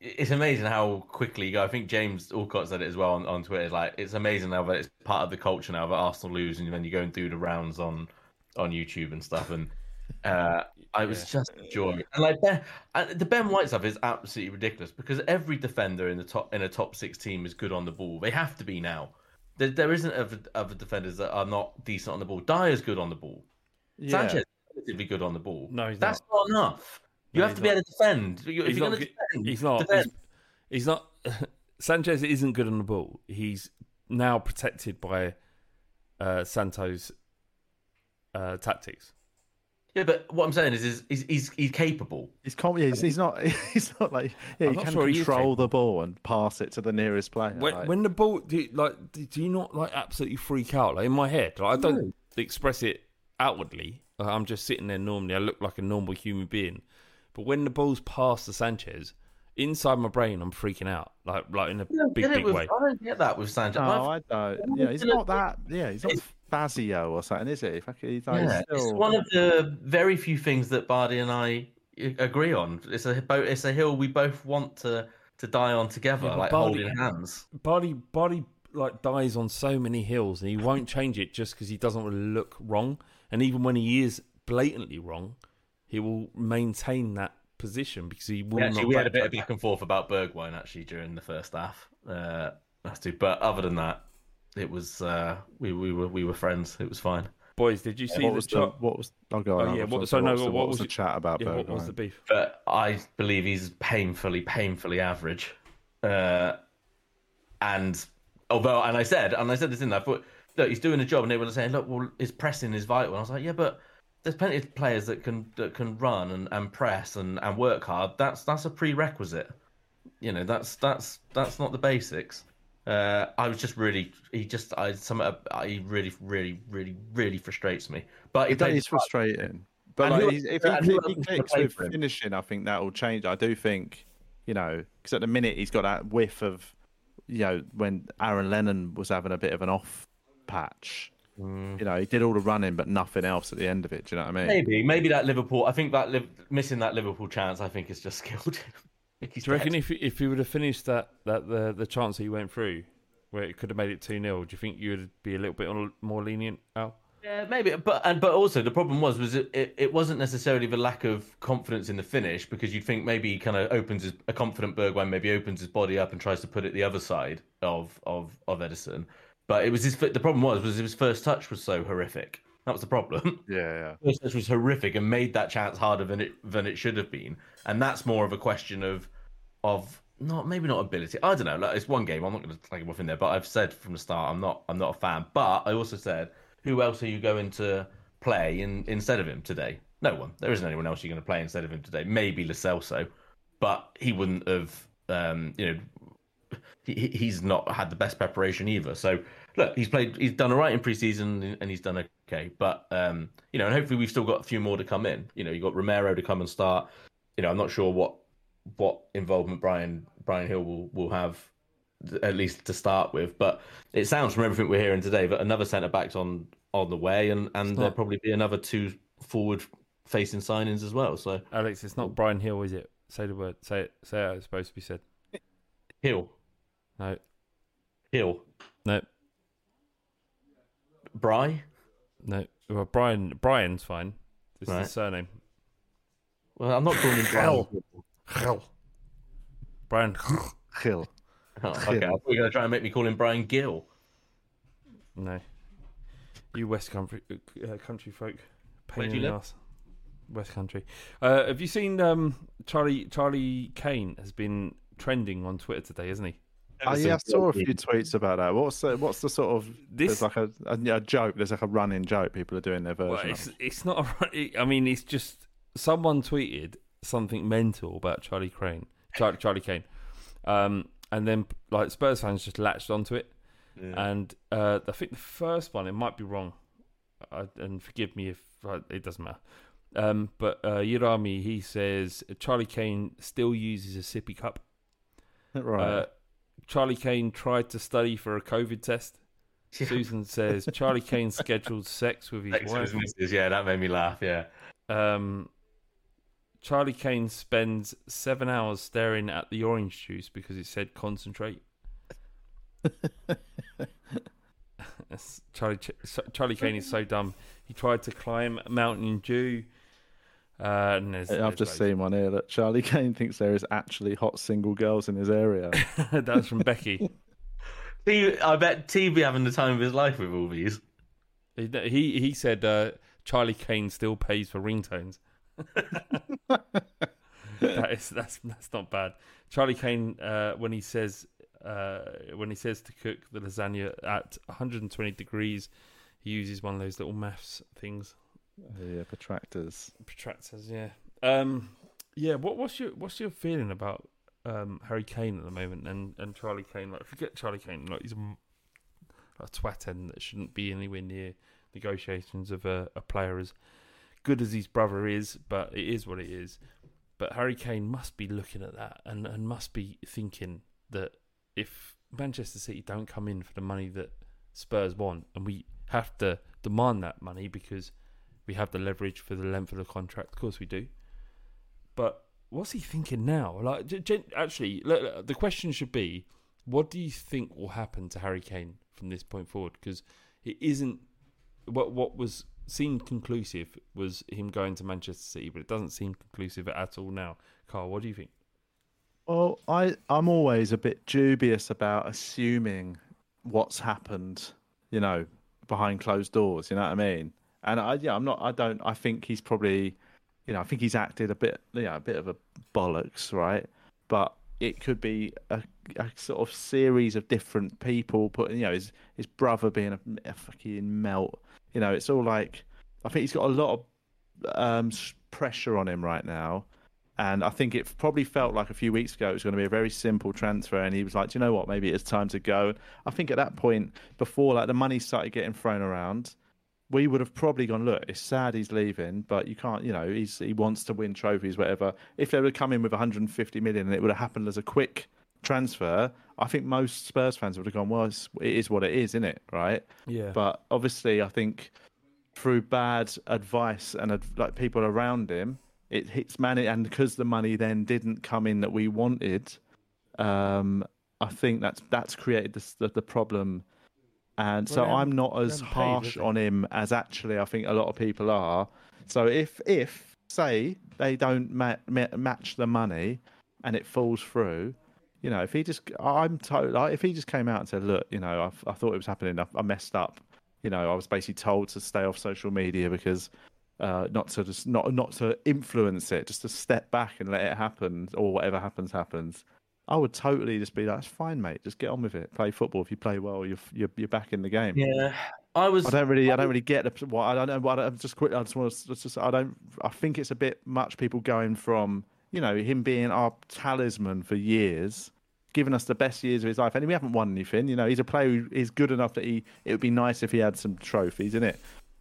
It's amazing how quickly you go. I think James Alcott said it as well on, on Twitter. Like, it's amazing now that it's part of the culture now that Arsenal lose, and then you're going through the rounds on on YouTube and stuff. And uh, I was just joy. And like Ben, the Ben White stuff is absolutely ridiculous because every defender in the top in a top six team is good on the ball. They have to be now. There, there isn't other, other defenders that are not decent on the ball. Dier's good on the ball. Yeah. Sanchez is relatively good on the ball. No, he's That's not, enough. You No, have to be able to defend. If he's you're not. defend, He's not. defend. He's, he's not. Sanchez isn't good on the ball. He's now protected by uh, Santo's uh, tactics. Yeah, but what I'm saying is, is he's, he's he's capable. He's, com- yeah, he's, he's not. He's not like. Yeah, I'm he can sure control the ball and pass it to the nearest player. When, like- when the ball, do you, like, do do you not like absolutely freak out? Like in my head, like, I don't express it outwardly. Like, I'm just sitting there normally. I look like a normal human being, but when the ball's past the Sanchez, inside my brain, I'm freaking out, like like in a big big with- way. I don't get that with Sanchez. No, I've- I don't. Yeah, he's not that. Yeah, he's not Fazio or something, is he? Fuck, He's like, yeah, still... it's one of the very few things that Bardi and I agree on. It's a bo- it's a hill we both want to to die on together, Yeah, like Bardi- holding hands. Body body like dies on so many hills, and he won't change it just because he doesn't want to look wrong. And even when he is blatantly wrong, he will maintain that position because he will We actually, not. we had a bit of back and forth about Bergwijn actually during the first half. Uh, that's two. But other than that, it was uh, we we were we were friends. It was fine. Boys, did you see What the was the, chart? what was? I'll go on. Oh, yeah, what- sorry, so no, was what what was was the it- chat about Yeah, what was the beef? But I believe he's painfully, painfully average. Uh, and although, and I said, and I said this in there, I thought, look, he's doing a job, and they were saying, look, well, his pressing is vital. And I was like, yeah, but there's plenty of players that can that can run and, and press and, and work hard. That's that's a prerequisite. You know, that's that's that's not the basics. Uh, I was just really, he just, I some, uh, he really, really, really, really frustrates me. But That is frustrating. But like, who- if he, if he else clicks gonna with him? finishing, I think that will change. I do think, you know, because at the minute he's got that whiff of, you know, when Aaron Lennon was having a bit of an off patch. Mm. You know, he did all the running, but nothing else at the end of it. Do you know what I mean? Maybe, maybe that Liverpool. I think that missing that Liverpool chance, I think, is just skilled. Mickey's Do you reckon dead. if if he would have finished that that the the chance that he went through, where it could have made it two 0 do you think you would be a little bit more lenient, Al? Yeah, maybe, but and but also the problem was was it, it, it wasn't necessarily the lack of confidence in the finish because you'd think maybe he kind of opens his a confident Bergwijn maybe opens his body up and tries to put it the other side of of of Ederson, but it was his the problem was was his first touch was so horrific. That was the problem. Yeah, First touch was horrific and made that chance harder than it than it should have been, and that's more of a question of of not maybe not ability. I don't know. Like, it's one game. I'm not going to take him off in there, but I've said from the start I'm not I'm not a fan. But I also said who else are you going to play in, instead of him today? No one. There isn't anyone else you're going to play instead of him today. Maybe Lo Celso, but he wouldn't have. Um, you know, he- he's not had the best preparation either. So look, he's played, he's done all right in preseason, and he's done okay. But um, you know, and hopefully we've still got a few more to come in. You know, you got Romero to come and start. You know, I'm not sure what what involvement Brian Brian Hill will will have at least to start with. But it sounds from everything we're hearing today that another centre back's on on the way, and and there'll probably be another two forward facing signings as well. So Alex, it's not Brian Hill, is it? Say the word. Say it. Say how it's supposed to be said. Hill, No, Hill, no, Bry. no. Well, Brian. Brian's fine. This is Right. the surname. Well, I'm not calling him Brian. Hill. Brian. Hill. Oh, okay, I thought you were going to try and make me call him Brian Gill. No. You West Country uh, country folk. Pain Where do in you the live? West Country. Uh, have you seen um, Charlie Charlie Kane has been trending on Twitter today, isn't he? Oh, yeah, I saw a few tweets about that. What's the, what's the sort of This- there's like a, a, a joke? There's like a running joke. People are doing their version. Well, of it's it. it's not. A, I mean, it's just someone tweeted something mental about Charlie Crane, Charlie, Charlie Kane, um, and then like Spurs fans just latched onto it. And uh, I think the first one, it might be wrong, uh, and forgive me if uh, it doesn't matter. Um, but uh, Yirami, he says Charlie Kane still uses a sippy cup. right. Uh, Charlie Kane tried to study for a COVID test. Susan says Charlie Kane scheduled sex with his Sex wife. his missus, Yeah, that made me laugh. Yeah. Um, Charlie Kane spends seven hours staring at the orange juice because it said concentrate. Charlie Charlie Kane is so dumb. He tried to climb Mountain in Dew. Uh, and there's, I've there's just seen one here that Charlie Kane thinks there is actually hot single girls in his area. That's from Becky. I bet T be having the time of his life with all these. He he, he said uh, Charlie Kane still pays for ringtones. that is that's that's not bad. Charlie Kane uh, when he says uh, when he says to cook the lasagna at 120 degrees, he uses one of those little maths things. Yeah, protractors. Protractors, yeah. Um, yeah. What what's your what's your feeling about um, Harry Kane at the moment and, and Charlie Kane? Like, forget Charlie Kane. Like he's a twat end that shouldn't be anywhere near negotiations of a, a player as good as his brother is, but it is what it is. But Harry Kane must be looking at that and, and must be thinking that if Manchester City don't come in for the money that Spurs want, and we have to demand that money because we have the leverage for the length of the contract, of course we do. But what's he thinking now? Like, actually, the question should be, what do you think will happen to Harry Kane from this point forward? Because it isn't what what was seemed conclusive was him going to Manchester City, but it doesn't seem conclusive at all now. Carl, what do you think? Well, I I'm always a bit dubious about assuming what's happened, you know, behind closed doors. You know what I mean? And I yeah, I'm not. I don't. I think he's probably, you know, I think he's acted a bit, you know, a bit of a bollocks, right? But it could be a, a sort of series of different people putting, you know, his his brother being a, a fucking melt. You know, it's all like I think he's got a lot of um, pressure on him right now. And I think it probably felt like a few weeks ago it was going to be a very simple transfer, and he was like, "Do you know what? Maybe it's time to go." I think at that point, before like the money started getting thrown around, we would have probably gone, "Look, it's sad he's leaving, but you can't, you know, he's he wants to win trophies, whatever." If they would have come in with 150 million and it would have happened as a quick transfer, I think most Spurs fans would have gone, "Well, it's, it is what it is, isn't it?" Right? Yeah, But obviously, I think through bad advice and like people around him, it hits money, and because the money then didn't come in that we wanted, um, I think that's that's created the the problem. And so they I'm haven't- as paid, harsh on him as actually I think a lot of people are. So if if say they don't ma- ma- match the money and it falls through, you know, if he just I'm told like, if he just came out and said, look, you know, I, I thought it was happening, I, I messed up. You know, I was basically told to stay off social media because uh, not to just not not to influence it, just to step back and let it happen, or whatever happens happens. I would totally just be like, that's fine, mate. Just get on with it. Play football. If you play well, you're you're, you're back in the game. Yeah, I was. I don't really, I don't really get the. What I don't know. What I just quick. I just want to. Just, I don't. I think it's a bit much. People going from, you know, him being our talisman for years, giving us the best years of his life, and we haven't won anything. You know, he's a player who is good enough that he. It would be nice if he had some trophies in it.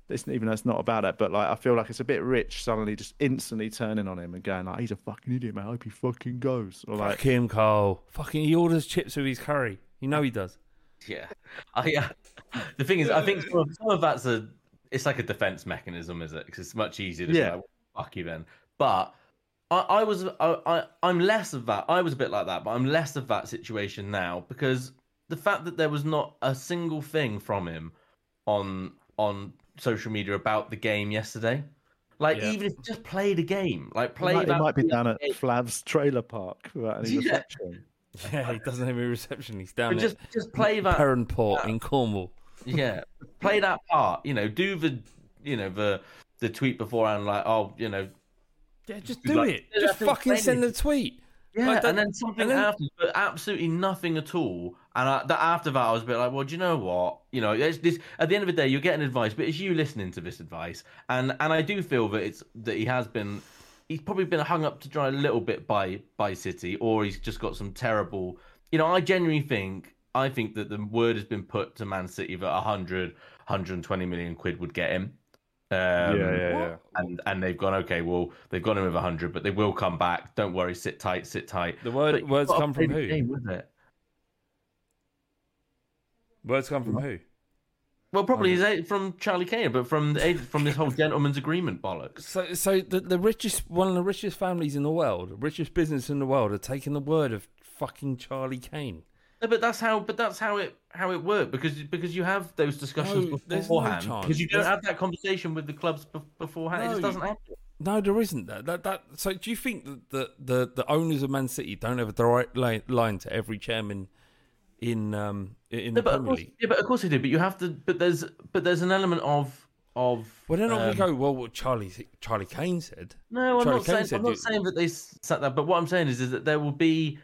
It's, even though it's not about that, but like I feel like it's a bit rich suddenly just instantly turning on him and going like he's a fucking idiot, man. I hope he fucking goes. Or like Fuck him, Carl. Fucking, he orders chips with his curry. You know he does. Yeah, I, yeah. The thing is, I think some of, some of that's a. It's like a defense mechanism, is it? Because it's much easier to Yeah. be like, "Fuck you," then. But I, I was, I, I, I'm less of that. I was a bit like that, but I'm less of that situation now because the fact that there was not a single thing from him on on social media about the game yesterday. Like Yeah. even if he just played a game, like play it might, it might be down at Flav's trailer park without any Yeah. reception. Yeah, he doesn't have a reception. He's down But at just just play that Perranport in Cornwall. Yeah, play that part. You know, do the you know the the tweet beforehand, like oh you know Yeah, just do like, it. Just fucking send the tweet. yeah, Like and then something and then- happens, but absolutely nothing at all. And I, that after that, I was a bit like, well, do you know what? You know, it's this at the end of the day, you're getting advice, but it's you listening to this advice, and and I do feel that it's that he has been. He's probably been hung up to dry a little bit by by City, or he's just got some terrible. You know, I genuinely think I think that the word has been put to Man City that 100, 120 million quid would get him. Um, yeah, yeah, yeah. and and they've gone okay. Well, they've gone in with hundred, but they will come back. Don't worry, sit tight, sit tight. The word- But words come from who? game it. Words come from who? Well, probably is it from Charlie Kane, but from the, from this whole gentleman's agreement bollocks. So, so the, the richest, one of the richest families in the world, the richest business in the world, are taking the word of fucking Charlie Kane. No, but that's how. But that's how it how it worked because because you have those discussions No, there's no beforehand. chance. because you don't There's- have that conversation with the clubs be- beforehand. It just No. doesn't happen. No, there isn't that. That that. So, do you think that the the, the owners of Man City don't have a direct line, line to every chairman in um in No, the Premier course, League? yeah, but of course they do. But you have to. But there's but there's an element of of. Well, they're not um, going to go. Well, what Charlie Charlie Kane said. No, I'm Charlie not Kane saying. I'm not saying that they sat that. But what I'm saying is, is that there will be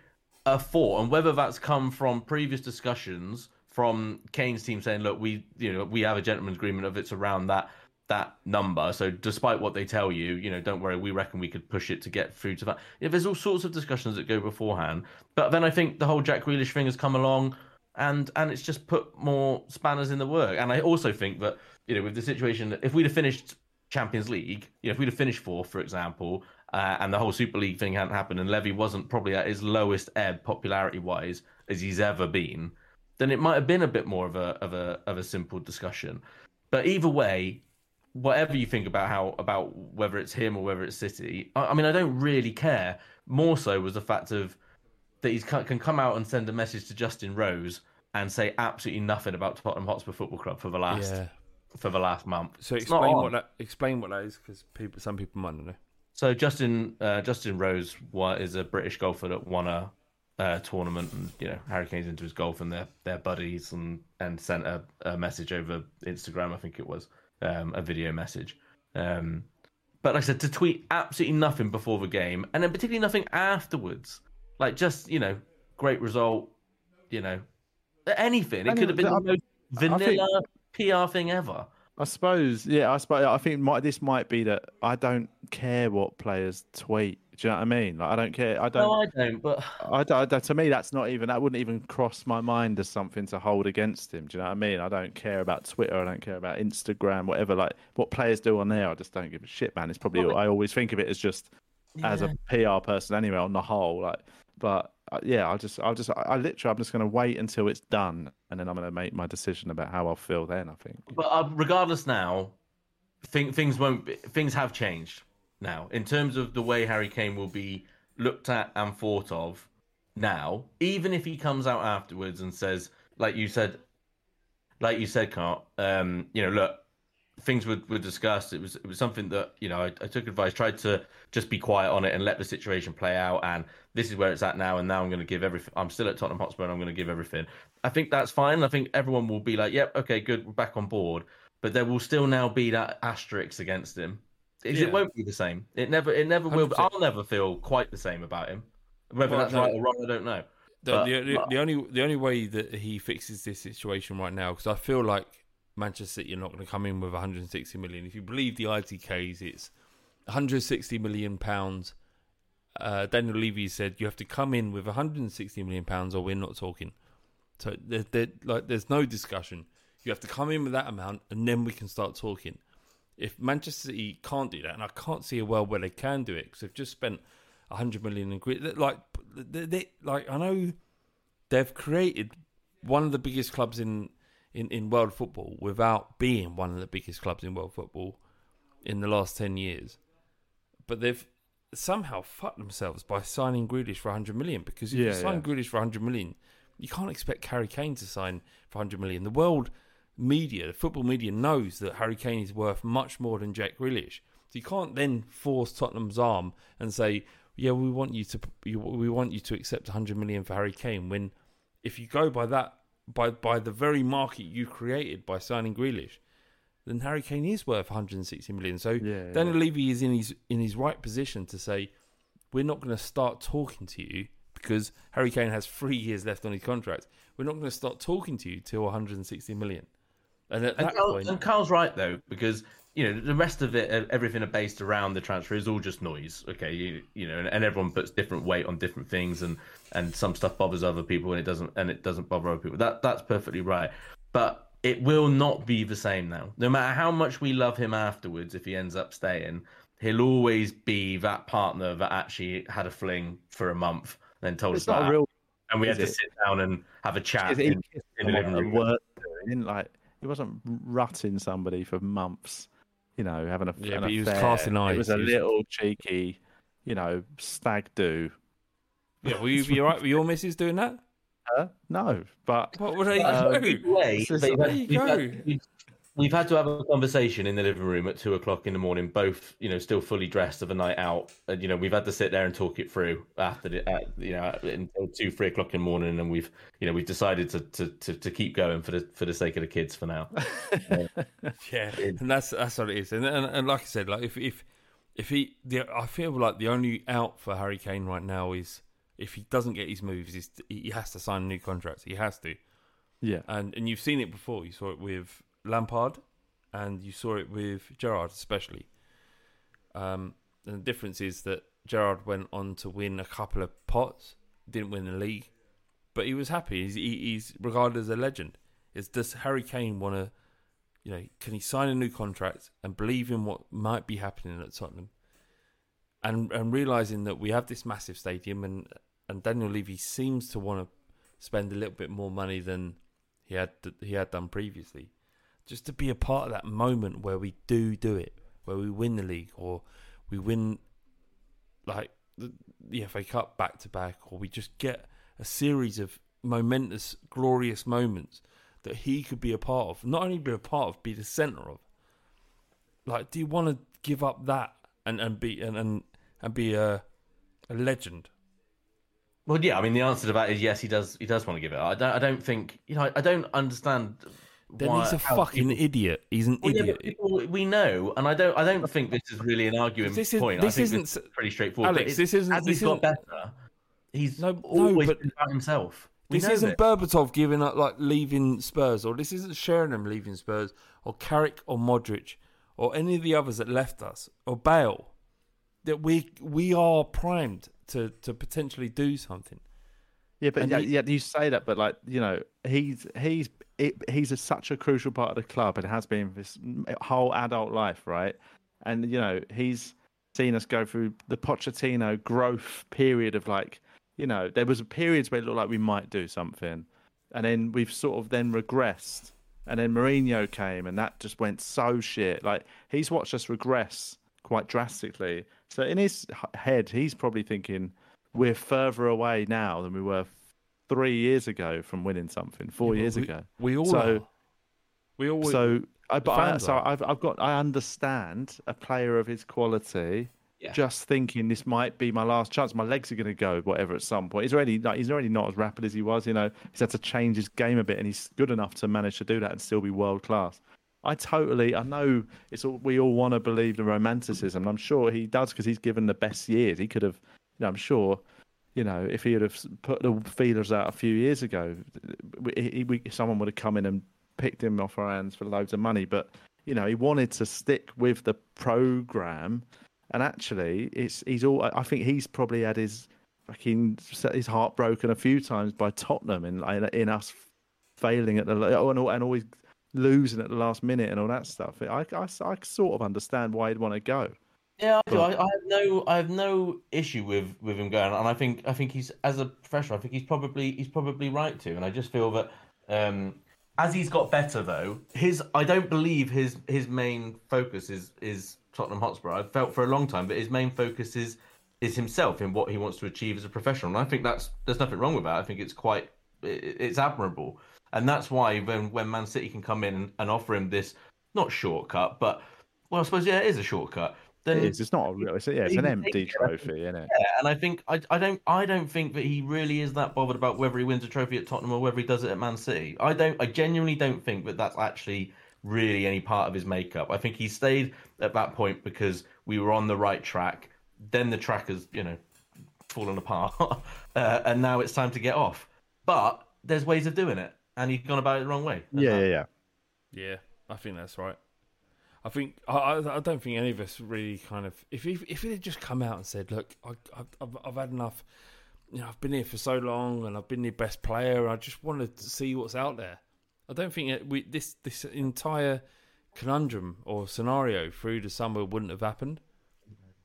a thought, and whether that's come from previous discussions from Kane's team saying, "Look, we, you know, we have a gentleman's agreement of it's around that that number. So despite what they tell you, you know, don't worry, we reckon we could push it to get through to that." Yeah, there's all sorts of discussions that go beforehand. But then I think the whole Jack Grealish thing has come along. And and it's just put more spanners in the work. And I also think that you know with the situation that if we'd have finished Champions League, you know, if we'd have finished fourth, for example, uh, and the whole Super League thing hadn't happened, and Levy wasn't probably at his lowest ebb popularity wise as he's ever been, then it might have been a bit more of a of a of a simple discussion. But either way, whatever you think about how about whether it's him or whether it's City, I, I mean, I don't really care. More so was the fact of that he can come out and send a message to Justin Rose and say absolutely nothing about Tottenham Hotspur Football Club for the last Yeah. for the last month. So It's explain what that explain what that is because people some people might not know. So Justin uh, Justin Rose is a British golfer that won a uh, tournament, and you know Harry Kane's into his golf, and they're they're buddies, and and sent a, a message over Instagram, I think it was um, a video message. Um, but like I said, to tweet absolutely nothing before the game, and then particularly nothing afterwards, like just you know great result, you know anything. It could have been the most I think- vanilla PR thing ever. I suppose, yeah. I suppose. I think might, this might be that I don't care what players tweet. Do you know what I mean? Like I don't care. I don't. No, I don't. But I, don't, I to me, that's not even. That wouldn't even cross my mind as something to hold against him. Do you know what I mean? I don't care about Twitter. I don't care about Instagram. Whatever. Like what players do on there, I just don't give a shit, man. It's probably. I always think of it as just as a PR person anyway. On the whole, like, but uh, yeah, I'll just, I'll just, I, I literally, I'm just going to wait until it's done, and then I'm going to make my decision about how I'll feel then. I think. But uh, regardless, now, think, things won't. Be, things have changed now in terms of the way Harry Kane will be looked at and thought of now. Even if he comes out afterwards and says, like you said, like you said, Cart, um, you know, look, things were, were discussed. It was it was something that you know I, I took advice, tried to just be quiet on it and let the situation play out. And this is where it's at now. And now I'm going to give everything. I'm still at Tottenham Hotspur. and I'm going to give everything. I think that's fine. I think everyone will be like, "Yep, okay, good, we're back on board." But there will still now be that asterisk against him. It, Yeah. it won't be the same. It never. It never will. Be. 100%. I'll never feel quite the same about him. Whether Well, that's no. right or wrong, I don't know. The, But- the, the, but- the only the only way that he fixes this situation right now, because I feel like Manchester City are not going to come in with 160 million. If you believe the ITKs, it's 160 million pounds. Uh, Daniel Levy said you have to come in with 160 million pounds, or we're not talking. So like, there's no discussion. You have to come in with that amount, and then we can start talking. If Manchester City can't do that, and I can't see a world where they can do it, because they've just spent 100 million in grid, like, they, like I know they've created one of the biggest clubs in, in, in world football without being one of the biggest clubs in world football in the last 10 years. But they've somehow fucked themselves by signing Grealish for 100 million because if you Yeah, sign yeah. Grealish for 100 million, you can't expect Harry Kane to sign for 100 million. The world media, the football media knows that Harry Kane is worth much more than Jack Grealish. So you can't then force Tottenham's arm and say, "Yeah, we want you to you- we want you to accept 100 million for Harry Kane." When if you go by that by by the very market you created by signing Grealish, then Harry Kane is worth 160 million. So Yeah, Daniel Levy is in his in his right position to say, "We're not going to start talking to you." Because Harry Kane has three years left on his contract, we're not going to start talking to you till 160 million. And at And, that Carl, point, and Carl's right though, because you know the rest of it, everything are based around the transfer is all just noise. Okay, you, you know, and, and everyone puts different weight on different things, and and some stuff bothers other people, and it doesn't, and it doesn't bother other people. That that's perfectly right, but it will not be the same now. No matter how much we love him afterwards, if he ends up staying, he'll always be that partner that actually had a fling for a month, then told It's us not that, real. and we had is to sit down and have a chat in, in the living room. work? Like. He wasn't rutting somebody for months. You know, having a Yeah, an but he was casting eyes. It was a was- little cheeky, you know, stag do. yeah, were you, were you right? Were your missus doing that? Huh? No, but What would they Um, do? way, This is- they've there had- you we've, go. had, we've, we've had to have a conversation in the living room at two o'clock in the morning, both you know still fully dressed of a night out. And you know we've had to sit there and talk it through after the, uh, you know until two three o'clock in the morning, and we've you know we've decided to, to, to, to keep going for the for the sake of the kids for now. Yeah, and that's that's what it is. And, and and like I said, like if if if he, the, I feel like the only out for Harry Kane right now is if he doesn't get his moves, is he has to sign a new contract. He has to. yeah, and and you've seen it before. You saw it with Lampard, and you saw it with Gerrard, especially. Um, and the difference is that Gerrard went on to win a couple of pots, didn't win the league, but he was happy. He's, he, he's regarded as a legend. Is does Harry Kane want to, you know, can he sign a new contract and believe in what might be happening at Tottenham, and and realizing that we have this massive stadium and and Daniel Levy seems to want to spend a little bit more money than he had he had done previously, just to be a part of that moment where we do do it, where we win the league or we win like the, the FA Cup back to back, or we just get a series of momentous, glorious moments that he could be a part of. Not only be a part of, be the center of. Like, do you want to give up that and and be and and, and be a a legend? well, yeah, I mean the answer to that is yes, he does. He does want to give it. I don't. I don't think you know. I don't understand. Then why, he's a fucking people- idiot. He's an Well, idiot. but people, we know, and I don't. I don't think this is really an arguing This is- point. this I think isn't this is pretty straightforward. Alex, this isn't- As this he's got isn't- better, he's No- no, always but- about himself. We This know isn't Berbatov giving up, like leaving Spurs, or this isn't Sheringham leaving Spurs, or Carrick or Modric, or any of the others that left us, or Bale. That we we are primed to to potentially do something. yeah, but And yeah, he- yeah, you say that, but like you know, he's he's it, he's a, such a crucial part of the club and has been his whole adult life, right? And you know, he's seen us go through the Pochettino growth period of like, you know, there was periods where it looked like we might do something, and then we've sort of then regressed, and then Mourinho came, and that just went so shit. Like he's watched us regress quite drastically. So in his head, he's probably thinking we're further away now than we were three years ago from winning something, four Yeah, years we- ago. We all So- are. We all. So, I, but I, so. I've, I've got, I understand a player of his quality. Yeah. Just thinking this might be my last chance. My legs are going to go, whatever. At some point, he's already like, he's already not as rapid as he was. You know, he's had to change his game a bit, and he's good enough to manage to do that and still be world class. I totally, I know it's all, we all want to believe the romanticism, and I'm sure he does because he's given the best years. He could have, you know, I'm sure, you know, if he would have put the feelers out a few years ago, someone would have come in and picked him off our hands for loads of money. But you know, he wanted to stick with the program, and actually, it's he's all. I think he's probably had his fucking his heart broken a few times by Tottenham in in us failing at the and, and always losing at the last minute and all that stuff. I, I, I sort of understand why he'd want to go. Yeah, I do. I, I have no, I have no issue with with him going, and I think, I think he's as a professional, I think he's probably, he's probably right to, and I just feel that um, as he's got better, though, his, I don't believe his his main focus is is Tottenham Hotspur. I've felt for a long time, but his main focus is is himself in what he wants to achieve as a professional, and I think that's there's nothing wrong with that. I think it's quite, it, it's admirable, and that's why when when Man City can come in and, and offer him this not shortcut, but well, I suppose yeah, it is a shortcut. Then It is. It's not a real. It's, yeah, it's an empty trophy, isn't it? yeah, and I think I, I don't I don't think that he really is that bothered about whether he wins a trophy at Tottenham or whether he does it at Man City. I don't I genuinely don't think that that's actually really any part of his makeup. I think he stayed at that point because we were on the right track. Then the track has you know fallen apart, uh, and now it's time to get off. But there's ways of doing it, and he's gone about it the wrong way. Yeah, yeah, yeah. Yeah, I think that's right. I think I, I, don't think any of us really kind of if he, if he had just come out and said, "Look, I, I've, I've, had enough. You know, I've been here for so long, and I've been the best player. I just wanted to see what's out there." I don't think it, we this this entire conundrum or scenario through the summer wouldn't have happened.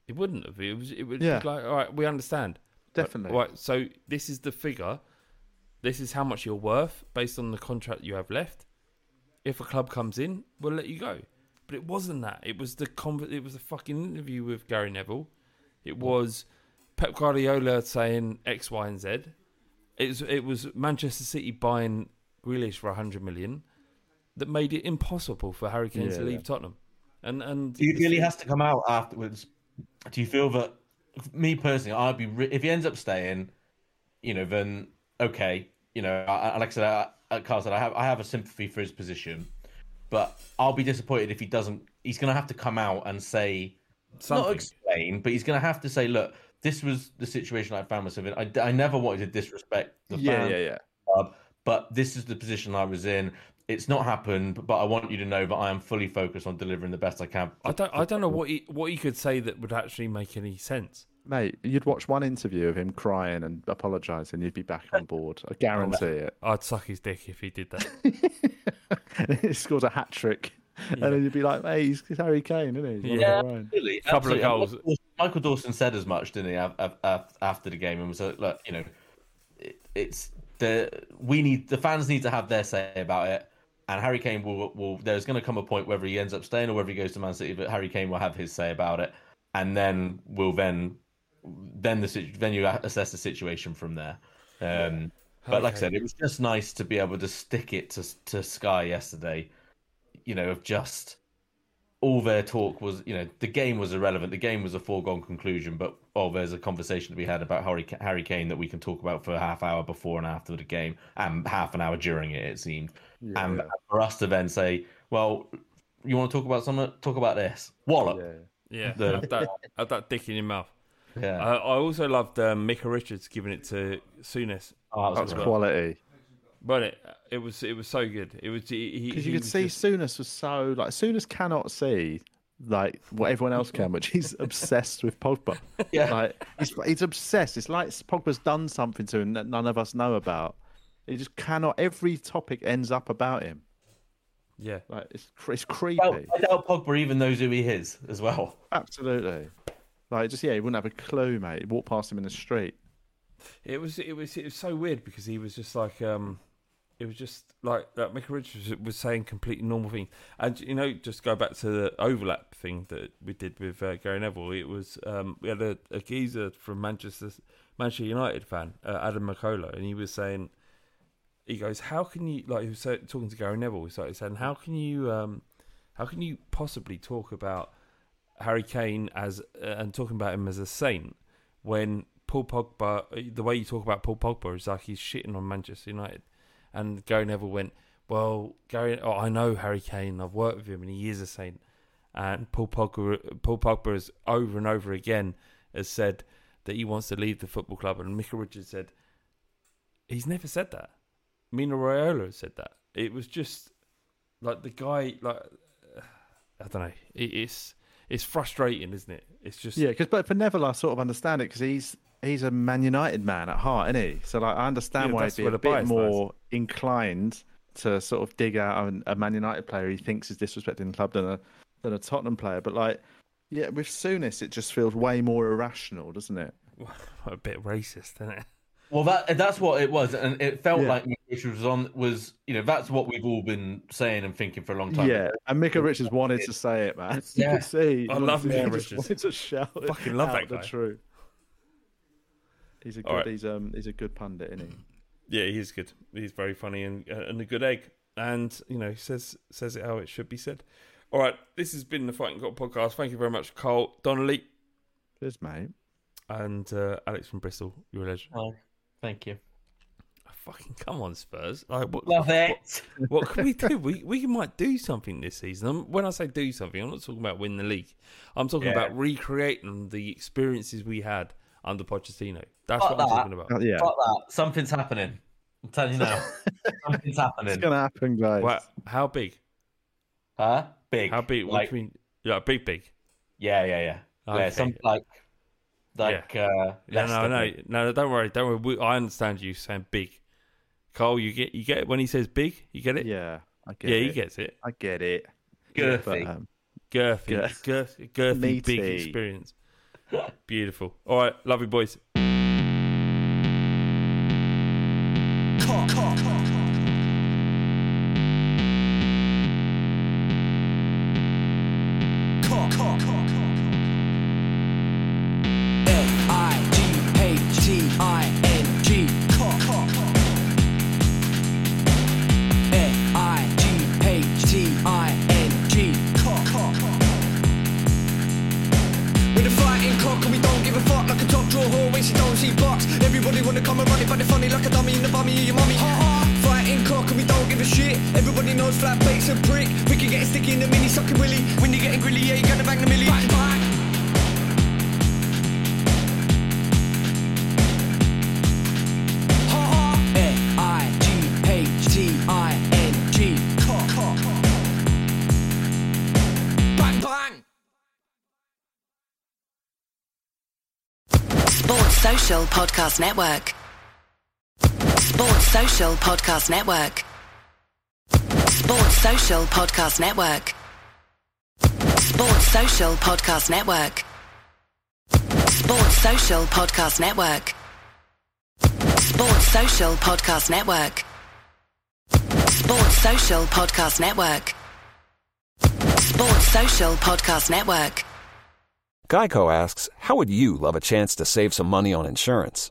It wouldn't have. It was. It would Yeah. be like, all right, we understand. Definitely. Right. So this is the figure. This is how much you're worth based on the contract you have left. If a club comes in, we'll let you go. But it wasn't that. It was the con- It was the fucking interview with Gary Neville. It was Pep Guardiola saying X, Y, and Z. It was, it was Manchester City buying Grealish for hundred million that made it impossible for Harry Kane to Yeah. leave Tottenham. And and He really has to come out afterwards. Do you feel that? Me personally, I'd be re- if he ends up staying, you know, then okay, you know, I, like I said, I, Carl said, I have I have a sympathy for his position, but I'll be disappointed if he doesn't. He's going to have to come out and say, Something. not Something. explain, but he's going to have to say, look, this was the situation I found myself in. I, I never wanted to disrespect the Yeah, fans yeah, yeah. club, but this is the position I was in. It's not happened, but I want you to know that I am fully focused on delivering the best I can. I don't I don't know what he what he could say that would actually make any sense. Mate, you'd watch one interview of him crying and apologising, you'd be back on board. I guarantee it. I'd suck his dick if he did that. he scores a hat trick, and then you'd be like, "Hey, he's, he's Harry Kane, isn't he?" He's one of Yeah. our. Absolutely, Couple of goals. Michael- Michael Dawson said as much, didn't he, af- af- af- after the game, and was like, "Look, you know, it, it's the we need the fans need to have their say about it." And Harry Kane will will there's going to come a point whether he ends up staying or whether he goes to Man City, but Harry Kane will have his say about it, and then we'll then then the then you assess the situation from there. Um, But like I said, it was just nice to be able to stick it to to Sky yesterday. You know, of just all their talk was, you know, the game was irrelevant. The game was a foregone conclusion. But oh, there's a conversation to be had about Harry Harry Kane that we can talk about for a half hour before and after the game, and half an hour during it. It seemed, and for us to then say, well, you want to talk about something? Talk about this. Wallop. Yeah. Yeah, The- have that, have that dick in your mouth. Yeah. I, I also loved um, Micah Richards giving it to Souness. Oh, that was That's great. quality. But it, it was it was so good. It was he, he- Because you could see just- Souness was so like Souness cannot see like what everyone else can, which he's obsessed with Pogba. Yeah. like he's he's obsessed. It's like Pogba's done something to him that none of us know about. He just cannot. Every topic ends up about him. yeah. Like it's it's creepy. I doubt, I doubt Pogba even knows who he is as well. Absolutely. Like just yeah, he wouldn't have a clue, mate. Walk past him in the street. It was it was it was so weird because he was just like um It was just like that. Michael Richards was saying completely normal thing, and you know, just go back to the overlap thing that we did with uh, Gary Neville. It was um, we had a, a geezer from Manchester, Manchester United fan, uh, Adam McCullough, and he was saying, he goes, "How can you like?" He was talking to Gary Neville. He started saying, "How can you, um, how can you possibly talk about Harry Kane as uh, and talking about him as a saint when Paul Pogba, the way you talk about Paul Pogba is like he's shitting on Manchester United." And Gary Neville went, "Well, Gary, oh, I know Harry Kane. I've worked with him, and he is a saint." And Paul Pogba, Paul Pogba has over and over again has said that he wants to leave the football club, and Michael Richards said he's never said that. Mino has said that. It was just like the guy, like I don't know. It, it's it's frustrating, isn't it? It's just Yeah, because but for Neville, I sort of understand it because he's he's a Man United man at heart, isn't he? So like, I understand Yeah, why he'd be a bit more inclined to sort of dig out a, a Man United player he thinks is disrespecting the club than a than a Tottenham player. But like, yeah, with Souness, it just feels way more irrational, doesn't it? a bit racist, isn't it? Well, that that's what it was, and it felt Yeah. like Richards was on was you know that's what we've all been saying and thinking for a long time. Yeah, and Micah Richards wanted to say it, man. You Yeah. could see. I love wanted- Micah Richards. Wanted to shout it Fucking love out that the guy. truth. He's a good. All right. He's um. He's a good pundit, isn't he? Yeah, he's good. He's very funny and uh, and a good egg. And you know, he says says it how it should be said. All right, this has been the Fighting Cock podcast. Thank you very much, Carl Donnelly Cheers, mate. and uh, Alex from Bristol. You're a legend. Oh, thank you. Fucking come on, Spurs! Like, what, Love it. what can we do? We we might do something this season. Um, When I say do something, I'm not talking about win the league. I'm talking Yeah. about recreating the experiences we had under Pochettino. That's Fuck what I'm talking about. Uh, yeah, Fuck that. Something's happening. I'm telling you now. Something's happening. it's gonna happen, guys. Wow, how big? Huh? Big. How big? What Like, do you mean? Yeah, big, big. yeah, yeah, yeah. Yeah, Okay. some like, like, uh, No, no, no, big. no, no. Don't worry, don't worry. We, I understand you saying big. Cole. you get you get it when he says big. You get it. Yeah, I get yeah, it. he gets it. I get it. Girthy. But, um, Girthy, Girth. girth, girthy, big experience. Beautiful. All right, love you, boys. Podcast Network. Sports Social Podcast Network. Sports Social Podcast Network. Sports Social Podcast Network. Sports Social Podcast Network. Sports Social Podcast Network. Sports Social Podcast Network. Sports Social Podcast Network. Geico asks, How would you love a chance to save some money on insurance?